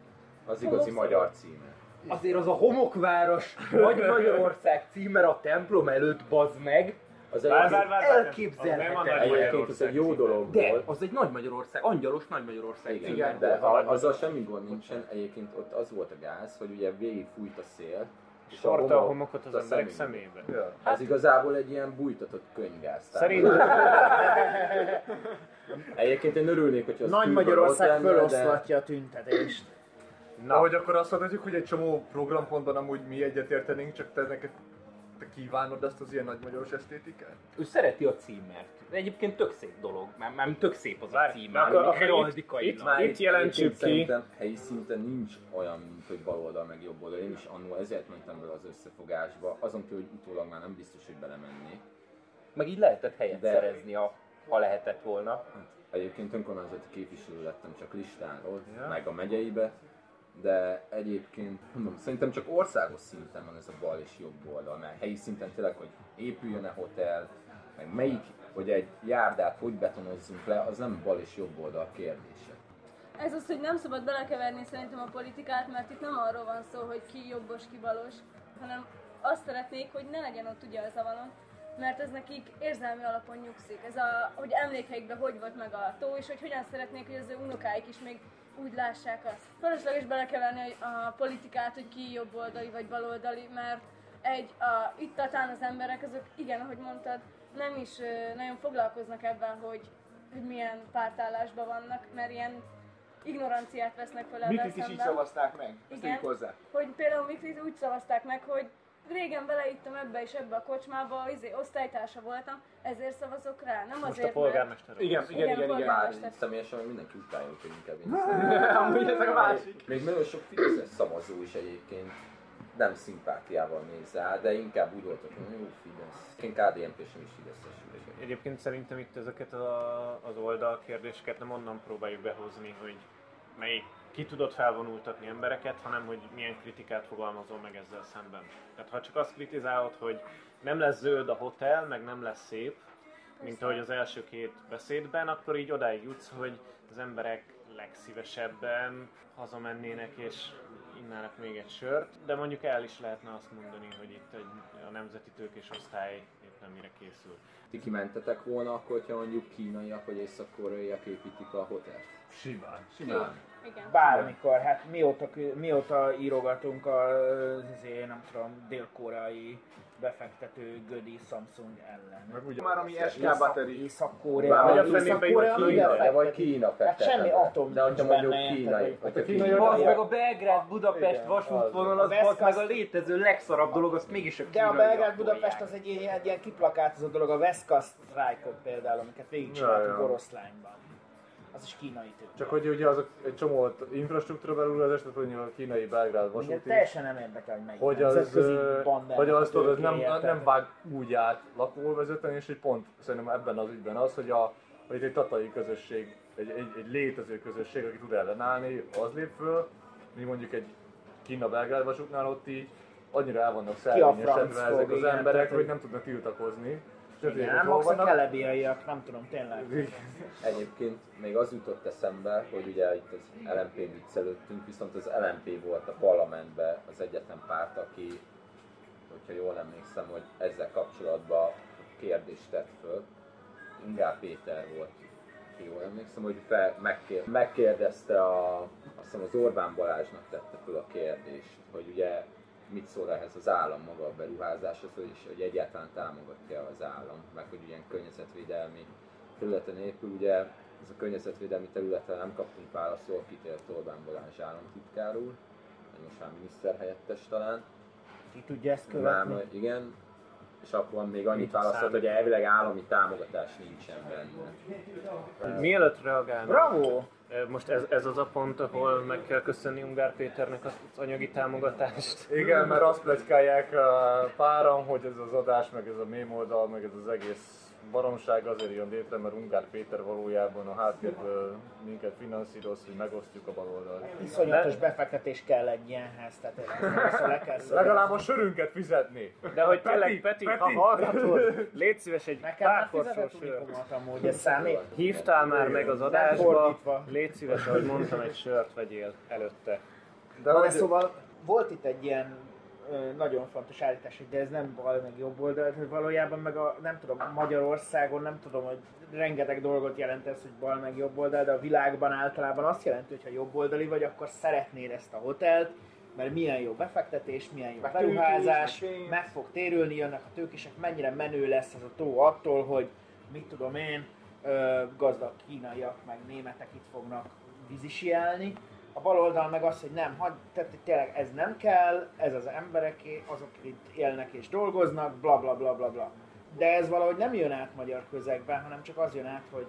az igazi magyar címe. Azért az a homokváros, Nagy Magyarország címer a templom előtt, bazd meg. Az egyébként, vár, vár, Elképzelhetetlen. Az nem a Nagy egyébként ez Magyarország egy jó dolog De, volt. az egy Nagy Magyarország, angyalos Nagy Magyarország Igen, címer. de a azzal semmi gond nincsen, egyébként ott az volt a gáz, hogy ugye végig fújt a szél, és Sorta a homok- homokot az a emberek szemébe. ja. Ez igazából egy ilyen bújtatott könyvgáz. tehát- Szerintem Egyébként én örülnék, hogy az Nagy Magyarország lenne, de- föloszlatja a tüntetést. Na. Ahogy akkor azt mondhatjuk, hogy egy csomó programpontban amúgy mi egyetértenénk, csak te neked te kívánod ezt az ilyen nagymagyaros esztétikát? Ő szereti a címert. De egyébként tök szép dolog, mert, mert tök szép az a Várj, cím. na akkor- akkor itt- itt- Már Itt jelentsük egyébként ki. Helyi szinten nincs olyan, mint hogy baloldal meg jobb oldal. Én is annól ezért mentem bele az összefogásba. Azon kívül, hogy utólag már nem biztos, hogy belemennék. Meg így lehetett helyet De- szerezni, ha, ha lehetett volna. Hát, egyébként önkormányzati képviselő lettem csak listáról, Ja. meg a megyeibe. De egyébként, mondom, szerintem csak országos szinten van ez a bal és jobb oldal, mert helyi szinten tényleg, hogy épüljön-e hotel, meg melyik, hogy egy járdát hogy betonozzunk le, az nem bal és jobb oldal kérdése. Ez az, hogy nem szabad belekeverni szerintem a politikát, mert itt nem arról van szó, hogy ki jobbos, ki balos, hanem azt szeretnék, hogy ne legyen ott ugye az avalon, mert ez nekik érzelmi alapon nyugszik. Ez a, hogy emlékeikben hogy volt meg a tó, és hogy hogyan szeretnék, hogy az ő unokáik is még úgy lássák azt. Fölösleges belekeverni a politikát, hogy ki jobboldali vagy baloldali, mert egy, a, itt tatán az emberek, azok igen, ahogy mondtad, nem is nagyon foglalkoznak ebben, hogy, hogy milyen pártállásban vannak, mert ilyen ignoranciát vesznek fel ebben Mikit is így szemben. szavazták meg? Ezt Igen. hozzá. Hogy például Miklit úgy szavazták meg, hogy régen beleittem ebbe és ebbe a kocsmába, izé, osztálytársa voltam, ezért szavazok rá. Nem most a azért, polgármester. Igen, úr. igen, igen, igen. polgár- Bár Polgármester. személyesen mindenki utálja, hogy inkább én Amúgy ez a másik. Még nagyon sok Fideszes szavazó is egyébként nem szimpátiával néz rá, de inkább úgy volt, hogy jó Fidesz. Én KDNP-sen is Fideszes ülök. Egyébként szerintem itt ezeket a, az oldal kérdéseket nem onnan próbáljuk behozni, hogy melyik ki tudod felvonultatni embereket, hanem hogy milyen kritikát fogalmazol meg ezzel szemben. Tehát ha csak azt kritizálod, hogy nem lesz zöld a hotel, meg nem lesz szép, mint ahogy az első két beszédben, akkor így odáig jutsz, hogy az emberek legszívesebben hazamennének és innának még egy sört, de mondjuk el is lehetne azt mondani, hogy itt egy, a nemzeti tőkés osztály éppen mire készül. Ti kimentetek volna akkor, hogyha mondjuk kínaiak vagy észak-koreaiak építik a hotelt? Simán. Simán. Igen. Bármikor, hát mióta, mióta írogatunk a, azért, nem tudom, dél-koreai befektető Gödi Samsung ellen. Meg ugye, Már ami SK Battery. Észak-Korea, Vagy a Észak-Korea Kína, vagy. Kína Hát fektetett. semmi atom De hogyha mondjuk kínai, kínai kínai, Ja. meg a Belgrád-Budapest Igen, vasútvonal, az. az bazd meg a létező legszarabb dolog, azt mégis a De a Belgrád Budapest az egy ilyen, kiplakátozott dolog, a Veszka sztrájkok például, amiket végigcsináltunk oroszlányban. Az is kínai tőle. Csak hogy ugye azok egy csomó infrastruktúra beruházás, tehát mondjuk a kínai Belgrád vasúti, teljesen nem érdekel, hogy melyik hogy az, hogy az tudod, nem, nem vág úgy át lakóvezetően, és egy pont szerintem ebben az ügyben az, hogy, a, hogy egy tatai közösség, egy, egy, egy létező közösség, aki tud ellenállni, az lép föl, mi mondjuk egy Kína Belgrád vasútnál ott így annyira el vannak szervényesedve ezek az igen, emberek, hogy- nem tudnak tiltakozni. És nem a kelebiaiak, nem tudom, tényleg. Egyébként még az jutott eszembe, hogy ugye itt az LMP viccelődtünk, viszont az LMP volt a parlamentben az egyetlen párt, aki, hogyha jól emlékszem, hogy ezzel kapcsolatban kérdést tett föl. Ingár Péter volt, jól emlékszem, hogy fel, megkér, megkérdezte a, azt hiszem az Orbán Balázsnak tette föl a kérdést, hogy ugye mit szól ehhez az állam maga a beruházáshoz, és hogy egyáltalán támogatja az állam, meg hogy ilyen környezetvédelmi területen épül, ugye ez a környezetvédelmi területen nem kaptunk válaszol, kitért Orbán Balázs államtitkár úr, most már miniszterhelyettes talán, Ki tudja ezt már, követni? majd- igen, és akkor még annyit válaszolt, hogy elvileg állami támogatás nincsen benne. Mielőtt reagálnak, Bravo! Most ez, ez az a pont, ahol meg kell köszönni Ungár Péternek az anyagi támogatást. Igen, mert azt plegykálják uh, páran, hogy ez az adás, meg ez a mém oldal, meg ez az egész baromság azért jön létre, mert Ungár Péter valójában a háttérből minket finanszíroz, hogy megosztjuk a baloldalt. Iszonyatos befektetés kell egy ilyenhez, tehát ezt le kell szögezni. Legalább a sörünket fizetni. De hogy Peti, tényleg, Peti, ha Peti. hallgatod, légy szíves egy Nekem már pár korsó amúgy, ez számít? Hívtál már meg az adásba, légy szíves, ahogy mondtam, egy sört vegyél előtte. De Na, de hogy, szóval volt itt egy ilyen nagyon fontos állítás, hogy de ez nem bal meg jobb oldal, hogy valójában meg a, nem tudom, Magyarországon nem tudom, hogy rengeteg dolgot jelent ez, hogy bal meg jobb oldal, de a világban általában azt jelenti, hogy ha jobb oldali vagy, akkor szeretnéd ezt a hotelt, mert milyen jó befektetés, milyen jó Meg beruházás, meg fog térülni, jönnek a tőkések, mennyire menő lesz ez a tó attól, hogy mit tudom én, gazdag kínaiak, meg németek itt fognak vízisielni. A bal oldal meg az, hogy nem, hagy, tehát tényleg ez nem kell, ez az embereké, azok itt élnek és dolgoznak, bla bla bla bla bla. De ez valahogy nem jön át magyar közegben, hanem csak az jön át, hogy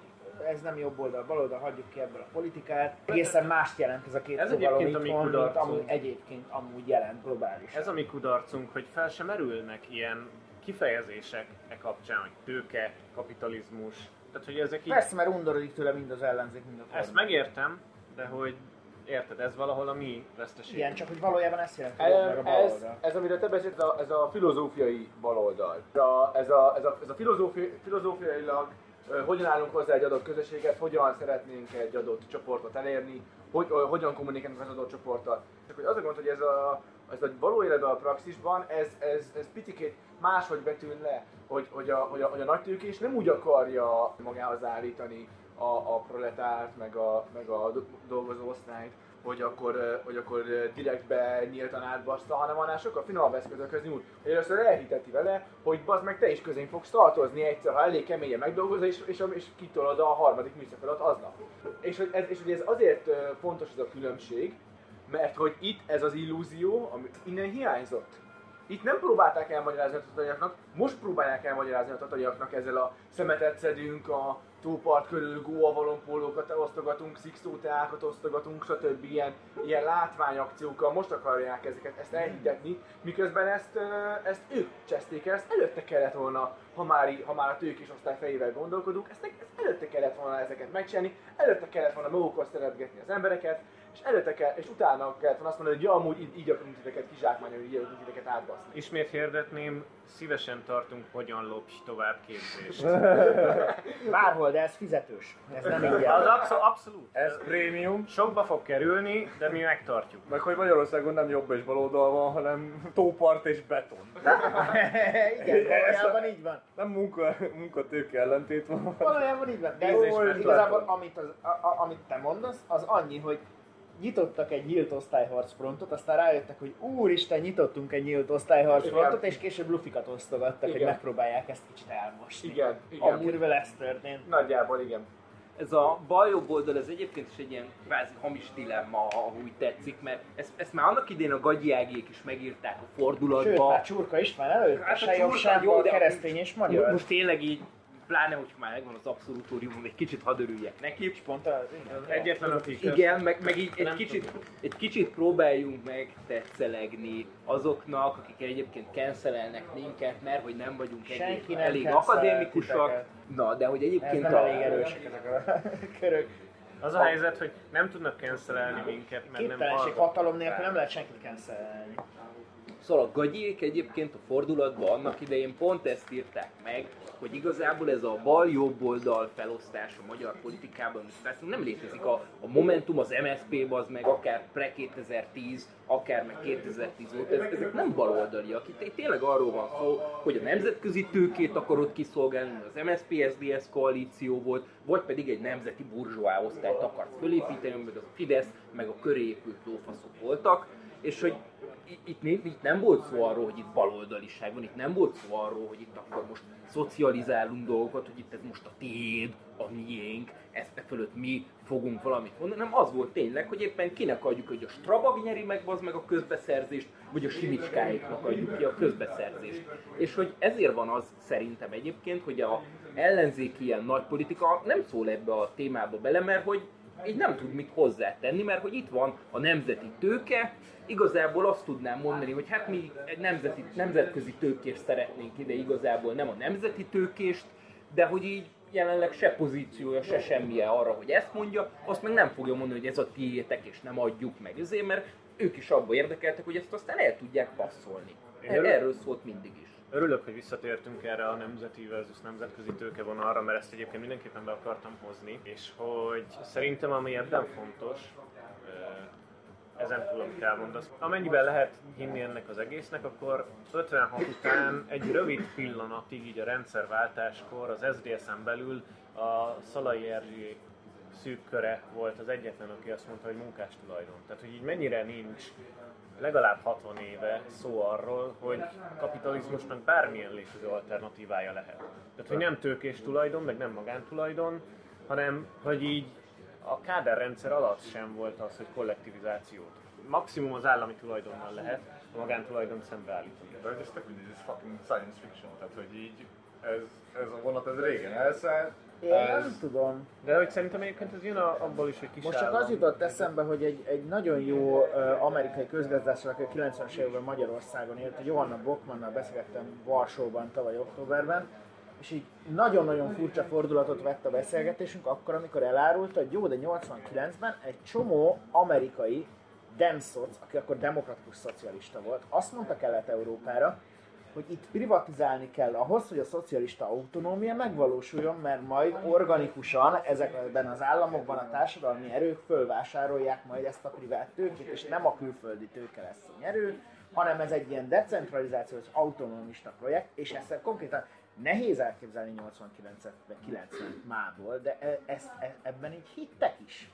ez nem jobb oldal, bal oldal, hagyjuk ki ebből a politikát. Egészen mást jelent ez a két Ez fogalom egyébként a mi itthon, mint kudarcunk. amúgy egyébként amúgy jelent globális. Ez a mi kudarcunk, hogy fel sem merülnek ilyen kifejezések e kapcsán, hogy tőke, kapitalizmus. Tehát, hogy ezek így... Persze, mert undorodik tőle mind az ellenzék, mind a kormány. Ezt megértem, de hogy érted, ez valahol a mi veszteségünk. Igen, csak hogy valójában ezt jelenti, hogy jobb meg a bal Ez, ez, amiről te beszélsz, ez a, ez a filozófiai baloldal. Ez a, ez a, ez a, ez a filozófi, filozófiailag hogyan állunk hozzá egy adott közösséghez, hogyan szeretnénk egy adott csoportot elérni, hogy, hogyan kommunikálunk az adott csoporttal. Csak hogy az a gond, hogy ez a, ez a való életben a praxisban, ez, ez, ez picikét máshogy betűn le, hogy, hogy, a, hogy, a, hogy a nagy tőkés nem úgy akarja magához állítani a, a proletárt, meg a, meg a do- dolgozó osztályt, hogy akkor, hogy akkor ö, direktbe nyíltan átbaszta, hanem annál sokkal finomabb eszközökhöz nyúl. Hogy először elhiteti vele, hogy bazd meg te is közén fogsz tartozni egyszer, ha elég keményen megdolgozol, és, és, és kitolod a harmadik műszakodat aznap. És hogy, ez, és hogy ez azért fontos ez a különbség, mert hogy itt ez az illúzió, ami innen hiányzott. Itt nem próbálták elmagyarázni a tatariaknak, most próbálják elmagyarázni a tatariaknak ezzel a szemetet szedünk, a tópart körül góavalompólókat osztogatunk, szikszóteákat osztogatunk, stb. Ilyen, ilyen látványakciókkal most akarják ezeket, ezt elhitetni, miközben ezt, ezt ők cseszték el, ezt előtte kellett volna, ha már, ha már a tőkés osztály fejével gondolkodunk, ezt, ezt előtte kellett volna ezeket megcsinálni, előtte kellett volna magukhoz szeretgetni az embereket, és előtte kell, és utána kellett volna azt mondani, hogy ja, amúgy így, így akarunk titeket kizsákmányolni, így akarunk titeket átbaszni. Ismét hirdetném, szívesen tartunk hogyan lopj tovább képzést. Bárhol, de ez fizetős. Ez nem ingyen. Az abszol, abszolút. ez prémium, Sokba fog kerülni, de mi megtartjuk. meg hogy Magyarországon nem jobb és baloldal van, hanem tópart és beton. Igen, valójában így van. Nem munka, munkatőke ellentét van. Valójában így van. De igazából amit, az, a, a, amit te mondasz, az annyi, hogy nyitottak egy nyílt osztályharcfrontot, aztán rájöttek, hogy úristen, nyitottunk egy nyílt osztályharcfrontot, és később lufikat osztogattak, hogy Igen. megpróbálják ezt kicsit elmosni. Igen, igen. Amúgy ez történt. Nagyjából igen. Ez a bal-jobb oldal, ez egyébként is egy ilyen kvázi hamis dilemma, ha úgy tetszik, mert ezt, ezt már annak idén a gagyiágék is megírták a Sőt, fordulatba. már Csurka István előtt, Hát a se jobb, sem jó, bal, de- keresztény és magyar. Most tényleg így, pláne, hogy már megvan az abszolútórium, egy kicsit hadd örüljek neki. Pont az, Egyetlen, aki köz- Igen, meg, meg így egy kicsit, egy kicsit próbáljunk meg tetszelegni azoknak, akik egyébként cancelelnek minket, mert hogy nem vagyunk Senki nem elég akadémikusak. titeket. Na, de hogy Ez egyébként nem elég erősek ezek a körök. Az a helyzet, hogy nem tudnak cancelelni minket, mert nem hallgatnak hatalom nélkül nem lehet senkit cancelelni. Szóval a gagyék egyébként a fordulatban annak idején pont ezt írták meg, hogy igazából ez a bal-jobb oldal felosztás a magyar politikában, persze nem létezik a, a Momentum, az MSZP, az meg akár pre-2010, akár meg 2010 óta, ezek, nem baloldaliak. Itt, itt tényleg arról van szó, hogy a nemzetközi tőkét akarod kiszolgálni, az MSZP-SZDSZ koalíció volt, vagy pedig egy nemzeti burzsóá osztályt akarsz fölépíteni, amiben a Fidesz meg a köré épült lófaszok voltak, és hogy itt, itt, nem volt szó arról, hogy itt baloldaliság van, itt nem volt szó arról, hogy itt akkor most szocializálunk dolgokat, hogy itt ez most a tiéd, a miénk, ezt e fölött mi fogunk valamit mondani, hanem az volt tényleg, hogy éppen kinek adjuk, hogy a Strabag nyeri meg az meg a közbeszerzést, vagy a Simicskáiknak adjuk ki a közbeszerzést. És hogy ezért van az szerintem egyébként, hogy a ellenzéki ilyen nagy politika nem szól ebbe a témába bele, mert hogy így nem tud mit hozzátenni, mert hogy itt van a nemzeti tőke, igazából azt tudnám mondani, hogy hát mi egy nemzeti, nemzetközi tőkést szeretnénk ide, igazából nem a nemzeti tőkést, de hogy így jelenleg se pozíciója, se semmije arra, hogy ezt mondja, azt meg nem fogja mondani, hogy ez a tiétek, és nem adjuk meg ezért, mert ők is abba érdekeltek, hogy ezt aztán el tudják passzolni. Er-. Erről szólt mindig is. Örülök, hogy visszatértünk erre a nemzeti versus nemzetközi tőkevonalra, mert ezt egyébként mindenképpen be akartam hozni, és hogy szerintem ami ebben fontos, ezen túl, amit elmondasz, amennyiben lehet hinni ennek az egésznek, akkor 56 után egy rövid pillanatig, így a rendszerváltáskor az SZDSZ-en belül a Szalai Erzsi szűk köre volt az egyetlen, aki azt mondta, hogy munkás tulajdon. Tehát, hogy így mennyire nincs legalább 60 éve szó arról, hogy kapitalizmusnak bármilyen létező alternatívája lehet. Tehát, hogy nem tőkés tulajdon, meg nem magántulajdon, hanem, hogy így a káderrendszer alatt sem volt az, hogy kollektivizációt. Maximum az állami tulajdonnal lehet a magántulajdon szembeállítani. De hogy ez tök ez fucking science fiction, tehát hogy így ez, ez a vonat ez régen elszállt, Én ez, nem tudom. De hogy szerintem egyébként ez jön a- abból is, hogy kis Most csak az jutott eszembe, hogy egy, egy nagyon jó uh, amerikai közgazdászról, aki a 90-es években Magyarországon élt, hogy Johanna Bockmannal beszélgettem Varsóban tavaly októberben, és így nagyon-nagyon furcsa fordulatot vett a beszélgetésünk akkor, amikor elárulta, hogy jó, de 89-ben egy csomó amerikai Demszoc, aki akkor demokratikus szocialista volt, azt mondta Kelet-Európára, hogy itt privatizálni kell ahhoz, hogy a szocialista autonómia megvalósuljon, mert majd organikusan ezekben az államokban a társadalmi erők fölvásárolják majd ezt a privát tőkét, és nem a külföldi tőke lesz a nyerő, hanem ez egy ilyen decentralizációs autonomista projekt, és ezt konkrétan nehéz elképzelni 89-et, vagy 90 mából, de e- ezt, e- ebben így hittek is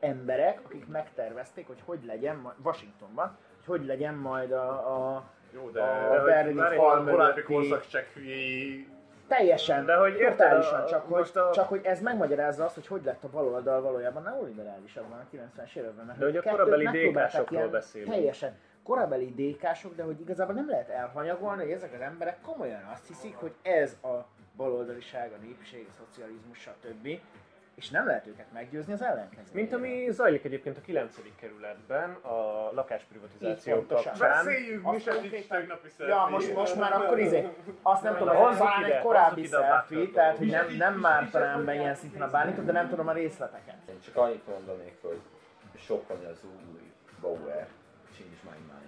emberek, akik megtervezték, hogy hogy legyen Washingtonban, hogy hogy legyen majd a, a jó, de, A berlini már egy fal korábbi mögötti- korszak csekhülyéi Teljesen, De hogy totálisan, csak, hogy, a- csak hogy ez megmagyarázza azt, hogy hogy lett a baloldal valójában neoliberálisabb van a 90-es években. Mert De hogy a korabeli ilyen- beszélünk. Teljesen korabeli DK-sok, de hogy igazából nem lehet elhanyagolni, hogy ezek az emberek komolyan azt hiszik, hogy ez a baloldaliság, a népség, a szocializmus, stb. És nem lehet őket meggyőzni az ellenkezőjére. Mint ami zajlik egyébként a 9. kerületben a lakásprivatizáció kapcsán. Beszéljünk, mi sem nincs tegnapi Ja, most, most már akkor izé, azt nem tudom, hogy talán egy korábbi bátor tehát hogy nem, nem mártanám be ilyen szinten a bánítot, de nem tudom a részleteket. Én csak annyit mondanék, hogy sokkal az új Bauer, change my mind.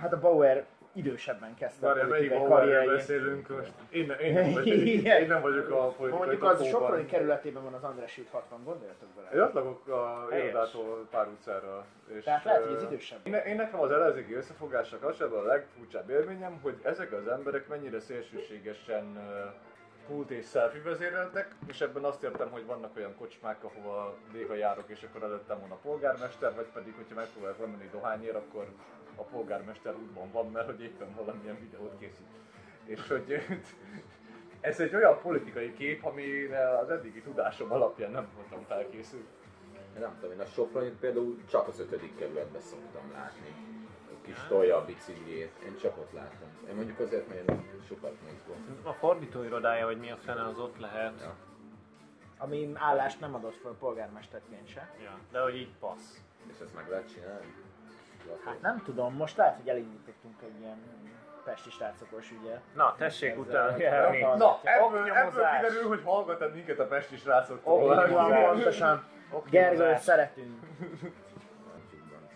Hát a Bauer idősebben kezdte Várjál, a politikai karrierjét. beszélünk most? Én, én, nem vagyok, én nem vagyok a politikai Mondjuk az topóban. Soproni kerületében van az András út 60, gondoljatok Én bele. ott lakok a irodától pár utcára. És, Tehát lehet, hogy az idősebb. Én, én nekem az ellenzéki összefogással kapcsolatban a legfurcsább élményem, hogy ezek az emberek mennyire szélsőségesen pult és selfie vezéreltek, és ebben azt értem, hogy vannak olyan kocsmák, ahova néha járok, és akkor előttem van a polgármester, vagy pedig, hogyha megpróbálok lemenni dohányért, akkor a polgármester útban van, mert hogy éppen valamilyen videót készít. És hogy ez egy olyan politikai kép, amire az eddigi tudásom alapján nem voltam felkészült. Nem tudom, én a Sopronit például csak az ötödik kerületben szoktam látni. A kis tolja a bicikliét, én csak ott látom. Én mondjuk azért, mert én sokat mozgok. A fordítóirodája, hogy mi a fene, az ott lehet. Ja. Ami állást nem adott fel polgármesterként se. Ja, de hogy így passz. És ezt meg lehet csinálni? Hát nem tudom, most lehet, hogy elindítottunk egy ilyen pesti srácokos ügyet. Na, tessék utána a- járni. Na, ebből, ebből kiderül, hogy hallgatod minket a pesti srácoktól. Van, pontosan. Gergőt szeretünk.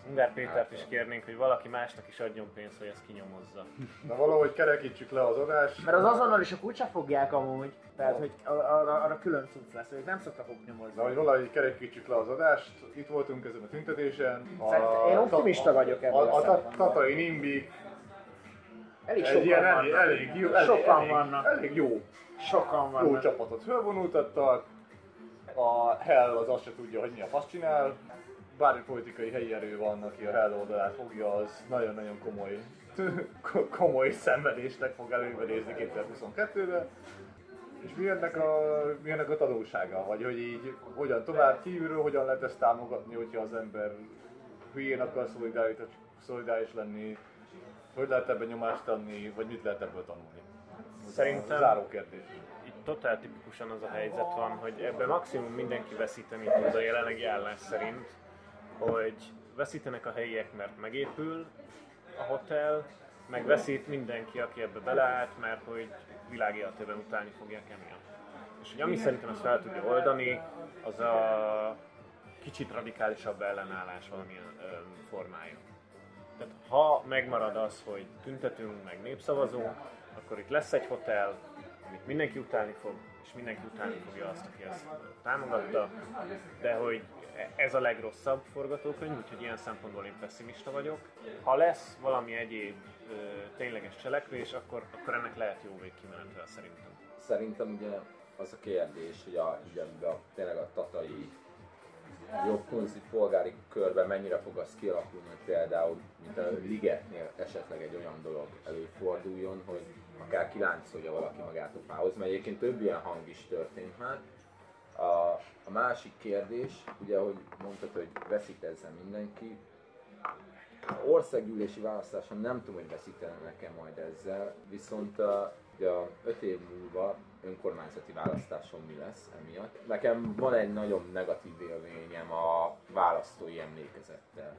Ungár Pétert is kérnénk, hogy valaki másnak is adjon pénzt, hogy ezt kinyomozza. Na valahogy kerekítsük le az adást. Mert az azonnal is a kutya fogják amúgy, tehát hogy arra, arra külön cucc lesz, ők nem szoktak oknyomozni. Na, hogy valahogy kerekítsük le az adást. Itt voltunk ezen a tüntetésen. A, én optimista vagyok ebből A, a a, tatai Nimbi Elég sokan ilyen elég, vannak. elég jó, elég, Sokan elég, vannak. elég jó, Sokan jó vannak. csapatot fölvonultattak. A Hell az azt se tudja, hogy mi a fasz csinál. Bármi politikai helyi erő van, aki a Hell oldalát fogja, az nagyon-nagyon komoly, komoly szenvedésnek fog előverézni 2022-ben. És mi ennek, a, mi ennek a tanulsága? Vagy hogy így hogyan tovább kívülről, hogyan lehet ezt támogatni, hogyha az ember hülyén akar szolidáris lenni, hogy lehet ebben nyomást adni, vagy mit lehet ebből tanulni? Szerintem- Záró kérdés. Itt totál tipikusan az a helyzet van, hogy ebben maximum mindenki veszíteni tud a jelenlegi állás szerint, hogy veszítenek a helyiek, mert megépül a hotel, meg veszít mindenki, aki ebbe beleállt, mert hogy világéletében utálni fogják emiatt. És hogy ami szerintem ezt fel tudja oldani, az a kicsit radikálisabb ellenállás valamilyen ö, formája. Tehát ha megmarad az, hogy tüntetünk, meg népszavazunk, akkor itt lesz egy hotel, amit mindenki utálni fog, és mindenki utálni fogja azt, aki ezt támogatta, de hogy ez a legrosszabb forgatókönyv, úgyhogy ilyen szempontból én pessimista vagyok. Ha lesz valami egyéb ö, tényleges cselekvés, akkor, akkor ennek lehet jó végkimenetel szerintem. Szerintem ugye az a kérdés, hogy a, ugye a, tényleg a tatai jogkunzi polgári körben mennyire fog az kialakulni, hogy például, mint a ligetnél esetleg egy olyan dolog előforduljon, hogy akár kiláncolja valaki magát a fához, mert egyébként több ilyen hang is történt már. A, a másik kérdés, ugye, hogy mondtad, hogy veszítezzen mindenki, országgyűlési választáson nem tudom, hogy veszítenek-e majd ezzel, viszont uh, ugye a öt év múlva önkormányzati választáson mi lesz emiatt. Nekem van egy nagyon negatív élményem a választói emlékezettel.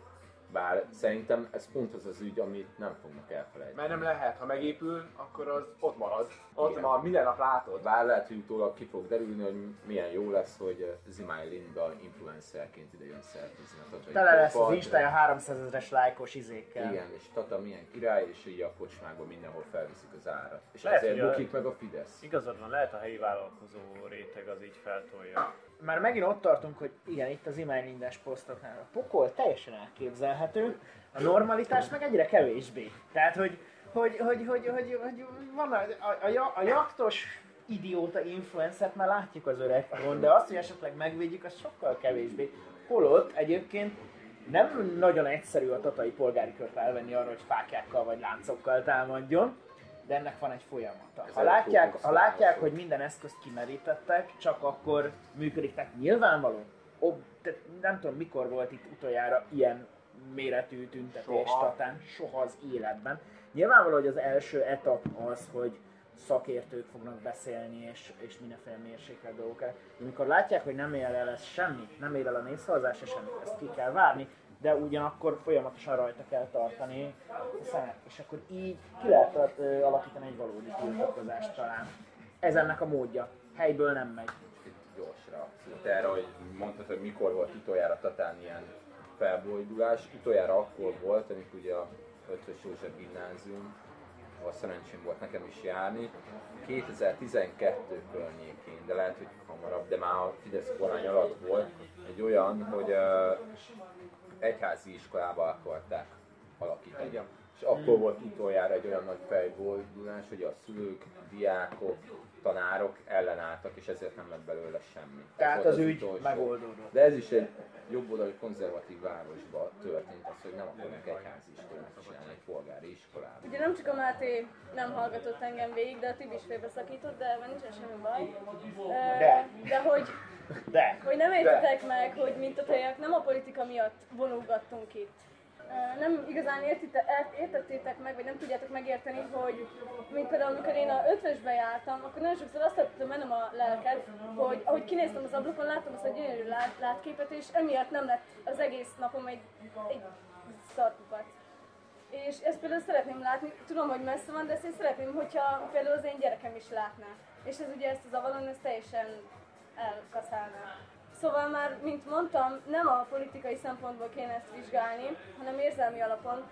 Bár szerintem ez pont az az ügy, amit nem fognak elfelejteni. Mert nem lehet, ha megépül, akkor az ott marad. Ott Igen. van, minden nap látod. Bár lehet, hogy utólag ki fog derülni, hogy milyen jó lesz, hogy Zimály Linda influencerként ide jön szervezni Tele lesz az. Instája 300 ezeres lájkos izékkel. Igen, és Tata milyen király, és így a kocsmákban mindenhol felviszik az árat. És Lehet, ezért hogy a- bukik meg a Fidesz. Igazad van, lehet a helyi vállalkozó réteg az így feltolja. Már megint ott tartunk, hogy igen, itt az imánylindás posztoknál a pokol teljesen elképzelhető, a normalitás meg egyre kevésbé. Tehát, hogy, hogy, hogy, hogy, hogy, hogy van a, a, a, a jaktos idióta influencert már látjuk az öregkon, de azt, hogy esetleg megvédjük, az sokkal kevésbé. Holott egyébként nem nagyon egyszerű a tatai polgári kört elvenni arra, hogy fákjákkal vagy láncokkal támadjon, de ennek van egy folyamata. Ha látják, ha látják, hogy minden eszközt kimerítettek, csak akkor működik. Tehát nyilvánvaló, ob, tehát nem tudom mikor volt itt utoljára ilyen méretű tüntetés Soha. Tatán, soha az életben. Nyilvánvaló, hogy az első etap az, hogy szakértők fognak beszélni, és, és mindenféle mérsékelt dolgok el. De amikor látják, hogy nem ér el ez semmit, nem ér el a népszavazás se semmit, ezt ki kell várni, de ugyanakkor folyamatosan rajta kell tartani a szemet, és akkor így ki lehet alakítani egy valódi tiltakozást talán. Ez ennek a módja. Helyből nem megy. Itt gyors reakció. Te erre, hogy mondtad, hogy mikor volt utoljára Tatán ilyen felbojdulás. Utoljára akkor volt, amikor ugye a Ötvös József gimnázium, ahol szerencsém volt nekem is járni, 2012 környékén, de lehet, hogy hamarabb, de már a Fidesz kormány alatt volt egy olyan, hogy uh, egyházi iskolába akarták alakítani. Igen. És akkor volt utoljára egy olyan nagy fejboldulás, hogy a szülők, diákok, tanárok ellenálltak, és ezért nem lett belőle semmi. Tehát volt az ügy utolsó. megoldódott. De ez is egy jobboldali konzervatív városban történt az, hogy nem akarnak egyházi iskolát csinálni, egy polgári iskolát. Ugye nem csak a Máté nem hallgatott engem végig, de a Tibi is félbeszakított, de ebben nincsen semmi baj. De. De hogy, De. hogy nem értitek meg, hogy mint a teljek nem a politika miatt vonulgattunk itt. Nem igazán értite, ért- értettétek meg, vagy nem tudjátok megérteni, hogy mint például amikor én a ötvösbe jártam, akkor nagyon sokszor azt tettem mennem a lelket, hogy ahogy kinéztem az ablakon, láttam azt a gyönyörű lát, látképet, és emiatt nem lett az egész napom egy, egy szarkupac. És ezt például szeretném látni, tudom, hogy messze van, de ezt én szeretném, hogyha például az én gyerekem is látná. És ez ugye ezt az avalon, ez teljesen elkaszálná. Szóval már, mint mondtam, nem a politikai szempontból kéne ezt vizsgálni, hanem érzelmi alapon.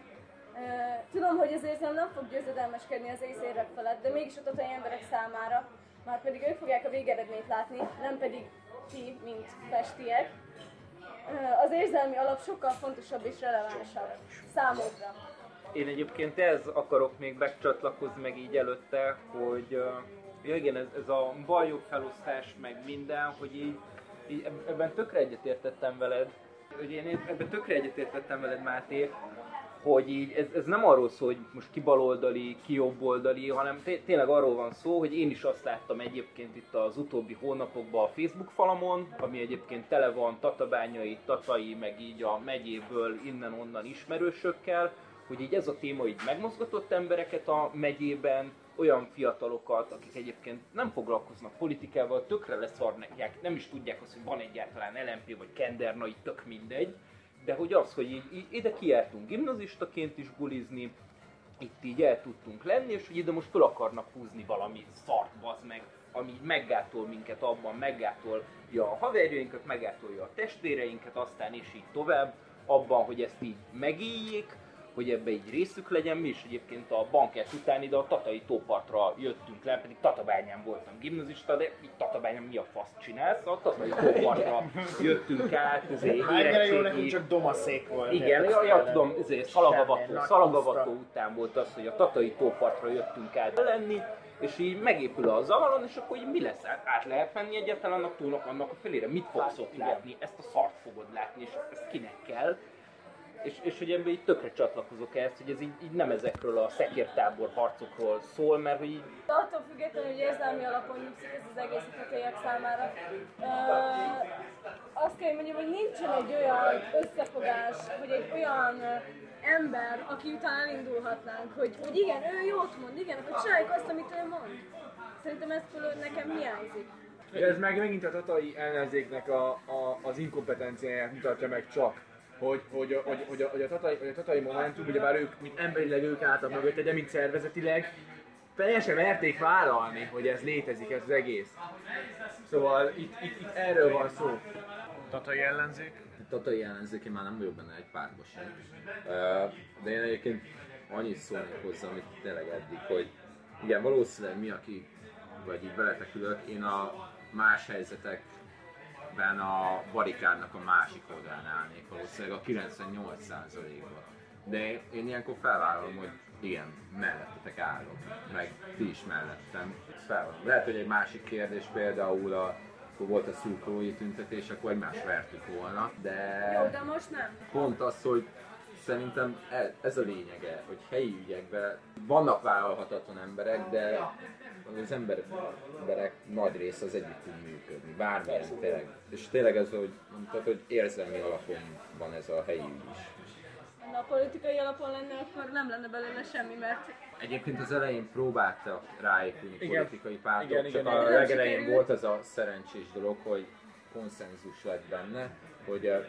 Tudom, hogy az érzelem nem fog győzedelmeskedni az észérek felett, de mégis a tatai emberek számára, már pedig ők fogják a végeredményt látni, nem pedig ti, mint pestiek. Az érzelmi alap sokkal fontosabb és relevánsabb számodra. Én egyébként ez akarok még megcsatlakozni meg így előtte, hogy ja igen, ez, ez a bal felosztás meg minden, hogy így, ebben tökre egyetértettem veled, hogy én ebben tökre egyetértettem veled Máté, hogy így ez, ez nem arról szól, hogy most ki baloldali, ki jobboldali, hanem té- tényleg arról van szó, hogy én is azt láttam egyébként itt az utóbbi hónapokban a Facebook falamon, ami egyébként tele van tatabányai, tatai, meg így a megyéből innen-onnan ismerősökkel, hogy így ez a téma így megmozgatott embereket a megyében, olyan fiatalokat, akik egyébként nem foglalkoznak politikával, tökre leszarnják, nem is tudják azt, hogy van egyáltalán LMP vagy Kendernai, tök mindegy, de hogy az, hogy így, így ide kijártunk gimnazistaként is bulizni, itt így el tudtunk lenni, és hogy ide most fel akarnak húzni valami szart, bazd meg, ami így meggátol minket abban, meggátolja a haverjainkat, meggátolja a testvéreinket, aztán és így tovább, abban, hogy ezt így megéljék, hogy ebbe így részük legyen, mi is egyébként a bankett után ide a Tatai tópartra jöttünk le, pedig Tatabányán voltam gimnazista, de itt Tatabányán mi a fasz csinálsz? A Tatai tópartra jöttünk át, ezért jó érettségi- nekünk csak domaszék volt. igen, ja, ja, tudom, ezért szalagavató, szalagavató után volt az, hogy a tatai tópartra jöttünk át lenni, és így megépül a zavalon, és akkor így mi lesz? Át, át lehet menni egyáltalán annak túlnak, annak a felére? Mit fogsz ott látni? Ezt a szart fogod látni, és ezt kinek kell? És, és hogy ebben így tökre csatlakozok ezt, hogy ez így, így nem ezekről a szekértábor harcokról szól, mert hogy így attól függetlenül, hogy érzelmi alapon nyugszik ez az egész a számára. Ö, azt kell, hogy mondjam, hogy nincsen egy olyan összefogás, vagy egy olyan ember, aki után elindulhatnánk, hogy, hogy igen, ő jót mond, igen, akkor csináljuk azt, amit ő mond. Szerintem ez fölött nekem hiányzik. Ez meg megint a tatai ellenzéknek a, a, az inkompetenciáját mutatja meg csak. Hogy, hogy, a- hogy, hogy, a, hogy, a, tatai, hogy a tatai Momentum, ugyebár ők, mint emberileg ők álltak mögötte, de mint szervezetileg, fel sem merték vállalni, hogy ez létezik, ez az egész. Szóval itt, itt, itt erről van szó. Tatai ellenzék? Tatai ellenzék, én már nem vagyok benne egy pártba sem. De én egyébként annyit szólnék hozzá, amit tényleg eddig, hogy igen, valószínűleg mi, aki, vagy így veletek ülök, én a más helyzetekben a barikádnak a másik oldalán állnék, valószínűleg a 98%-ban. De én ilyenkor felvállalom, hogy igen, mellettetek állok, meg ti is mellettem. Felvállalom. Lehet, hogy egy másik kérdés például a akkor volt a szurkolói tüntetés, akkor egymást vertük volna, de Jó, de most nem. pont az, hogy szerintem e- ez a lényege, hogy helyi ügyekben vannak vállalhatatlan emberek, de az ember, emberek nagy része az együtt tud működni, bármilyen tényleg. És tényleg ez, hogy mondtad, hogy érzelmi alapon van ez a helyi ügy is. Ha a politikai alapon lenne, akkor nem lenne belőle semmi, mert Egyébként az elején próbáltak ráépülni Igen. politikai pártok, Igen, csak igen, a legelején volt az a szerencsés dolog, hogy konszenzus lett benne, hogy a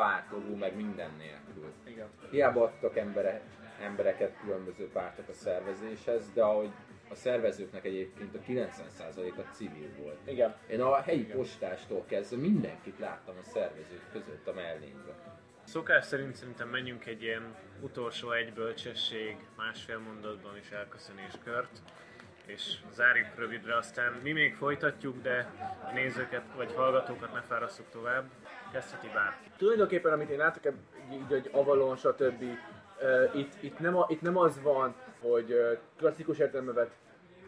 pártoló meg minden nélkül. Igen. Hiába adtak embere, embereket különböző pártok a szervezéshez, de ahogy a szervezőknek egyébként a 90%-a civil volt. Igen. Én a helyi postástól kezdve mindenkit láttam a szervezők között a mellényben. Szokás szerint szerintem menjünk egy ilyen utolsó egy bölcsesség, másfél mondatban is elköszönéskört, és zárjuk rövidre, aztán mi még folytatjuk, de a nézőket vagy hallgatókat ne fárasszuk tovább. Kezdheti bárki. Tulajdonképpen amit én látok így, hogy Avalon, stb. Ö, itt, itt, nem a, itt nem az van, hogy klasszikus értelemben vett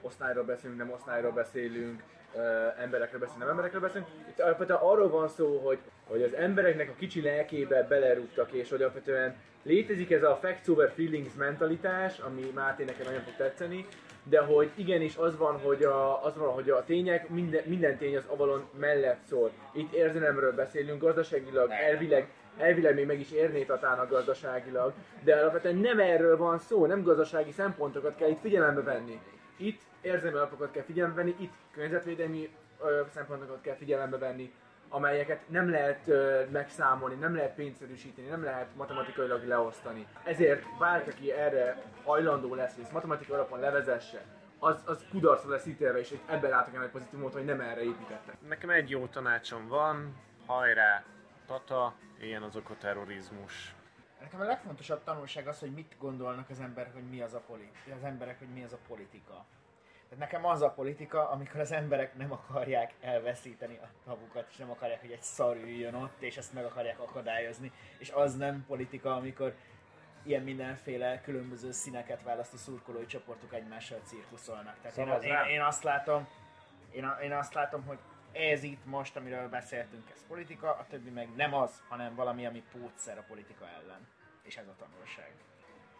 osztályról beszélünk, nem osztályról beszélünk, ö, emberekről beszélünk, nem emberekről beszélünk. Itt alapvetően arról van szó, hogy, hogy az embereknek a kicsi lelkébe belerúgtak, és hogy alapvetően létezik ez a facts over feelings mentalitás, ami Máté nekem nagyon fog tetszeni, de hogy igenis az van, hogy a, az van, hogy a tények, minden, minden tény az Avalon mellett szól. Itt érzelemről beszélünk, gazdaságilag, elvileg, elvileg még meg is érné Tatának gazdaságilag, de alapvetően nem erről van szó, nem gazdasági szempontokat kell itt figyelembe venni. Itt érzelmi alapokat kell figyelembe venni, itt környezetvédelmi ö, szempontokat kell figyelembe venni, amelyeket nem lehet ö, megszámolni, nem lehet pénzszerűsíteni, nem lehet matematikailag leosztani. Ezért bárki, aki erre hajlandó lesz, hogy ezt matematikai alapon levezesse, az, az kudarcra lesz ítélve, és ebben látok ennek pozitívumot, hogy nem erre építettek. Nekem egy jó tanácsom van, hajrá, Tata, ilyen az ökoterrorizmus. Nekem a legfontosabb tanulság az, hogy mit gondolnak az emberek, hogy mi az a, politi- az emberek, hogy mi az a politika. Tehát nekem az a politika, amikor az emberek nem akarják elveszíteni a tavukat, és nem akarják, hogy egy szar üljön ott, és ezt meg akarják akadályozni. És az nem politika, amikor ilyen mindenféle különböző színeket választó szurkolói csoportok egymással cirkuszolnak. Tehát én, Szavazz én, rám. én, azt látom, én, a- én azt látom, hogy ez itt most, amiről beszéltünk, ez politika, a többi meg nem az, hanem valami, ami pótszer a politika ellen. És ez a tanulság.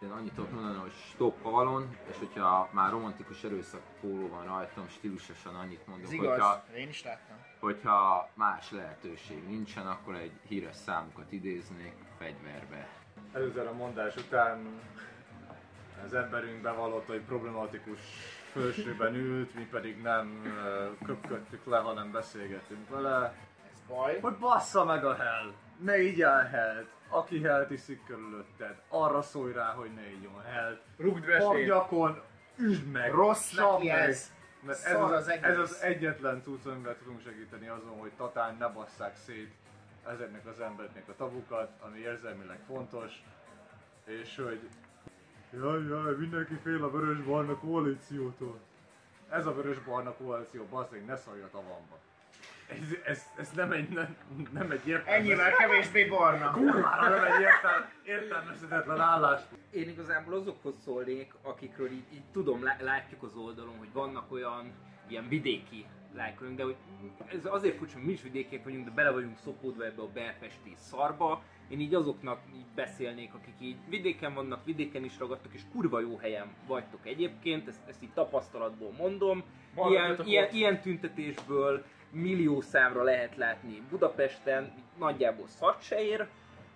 Én annyit tudok mondani, hogy stop Avalon, és hogyha már romantikus erőszak póló van rajtam, stílusosan annyit mondok, Ez igaz, hogyha, én is láttam. hogyha más lehetőség nincsen, akkor egy híres számukat idéznék fegyverbe. Előzően a mondás után az emberünk bevallotta, hogy problematikus fölsőben ült, mi pedig nem köpködtük le, hanem beszélgettünk vele. Ez baj. Hogy bassza meg a hell! Ne igyál hellt! Aki hellt iszik körülötted, arra szólj rá, hogy ne igyon hellt. Rugd! Pagyakon, üsd meg! Rossz neki ez. Mert ez az, az egész. ez az egyetlen cucc, amivel tudunk segíteni azon, hogy Tatán ne basszák szét ezeknek az embereknek a tavukat, ami érzelmileg fontos, és hogy jaj, jaj, mindenki fél a vörös-barna koalíciótól. Ez a vörös-barna koalíció, bazdmeg, ne szólj a tavamba. Ez, ez, ez nem egy, nem, nem egy értelmes, Ennyivel kevésbé barna. kurvára nem egy értel, állás. Én igazából azokhoz szólnék, akikről így, így tudom, lá- látjuk az oldalon, hogy vannak olyan ilyen vidéki lájkolóink, de hogy ez azért furcsa, hogy mi is vidékiek vagyunk, de bele vagyunk szopódva ebbe a belpesti szarba. Én így azoknak így beszélnék, akik így vidéken vannak, vidéken is ragadtok, és kurva jó helyen vagytok egyébként, ezt, ezt így tapasztalatból mondom. Ilyen, ilyen, ilyen tüntetésből millió számra lehet látni Budapesten, nagyjából szart se ér,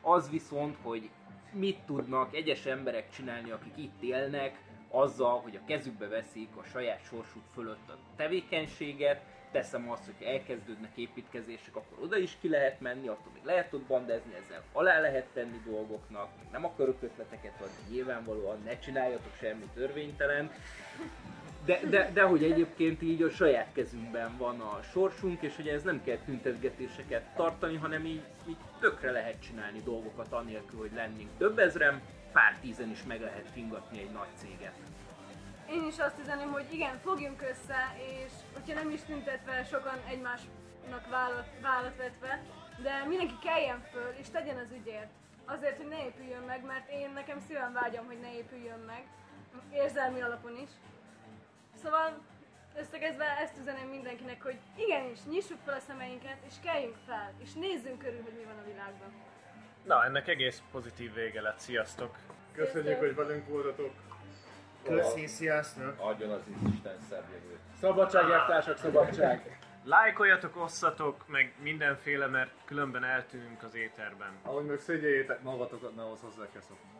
az viszont, hogy mit tudnak egyes emberek csinálni, akik itt élnek, azzal, hogy a kezükbe veszik a saját sorsuk fölött a tevékenységet, teszem azt, hogy elkezdődnek építkezések, akkor oda is ki lehet menni, attól még lehet ott bandezni, ezzel alá lehet tenni dolgoknak, nem akarok ötleteket adni, nyilvánvalóan ne csináljatok semmi törvénytelen, de, de, de hogy egyébként így a saját kezünkben van a sorsunk, és hogy ez nem kell tüntetgetéseket tartani, hanem így, így tökre lehet csinálni dolgokat anélkül, hogy lennénk több ezren, pár tízen is meg lehet fingatni egy nagy céget. Én is azt üzeném, hogy igen, fogjunk össze, és hogyha nem is tüntetve, sokan egymásnak vállat, vállat vetve, de mindenki keljen föl, és tegyen az ügyért. Azért, hogy ne épüljön meg, mert én nekem szívem vágyam, hogy ne épüljön meg, érzelmi alapon is. Szóval összegezve ezt üzeném mindenkinek, hogy igenis, nyissuk fel a szemeinket, és keljünk fel, és nézzünk körül, hogy mi van a világban. Na, ennek egész pozitív vége lett. Sziasztok! Köszönjük, hogy velünk voltatok. Köszi, sziasztok. Adjon az Isten szebb jövőt. Szabadság, elvtársak, szabadság! Lájkoljatok, osszatok, meg mindenféle, mert különben eltűnünk az éterben. Ahogy meg szégyeljétek magatokat, ne hoz hozzá kell szokni.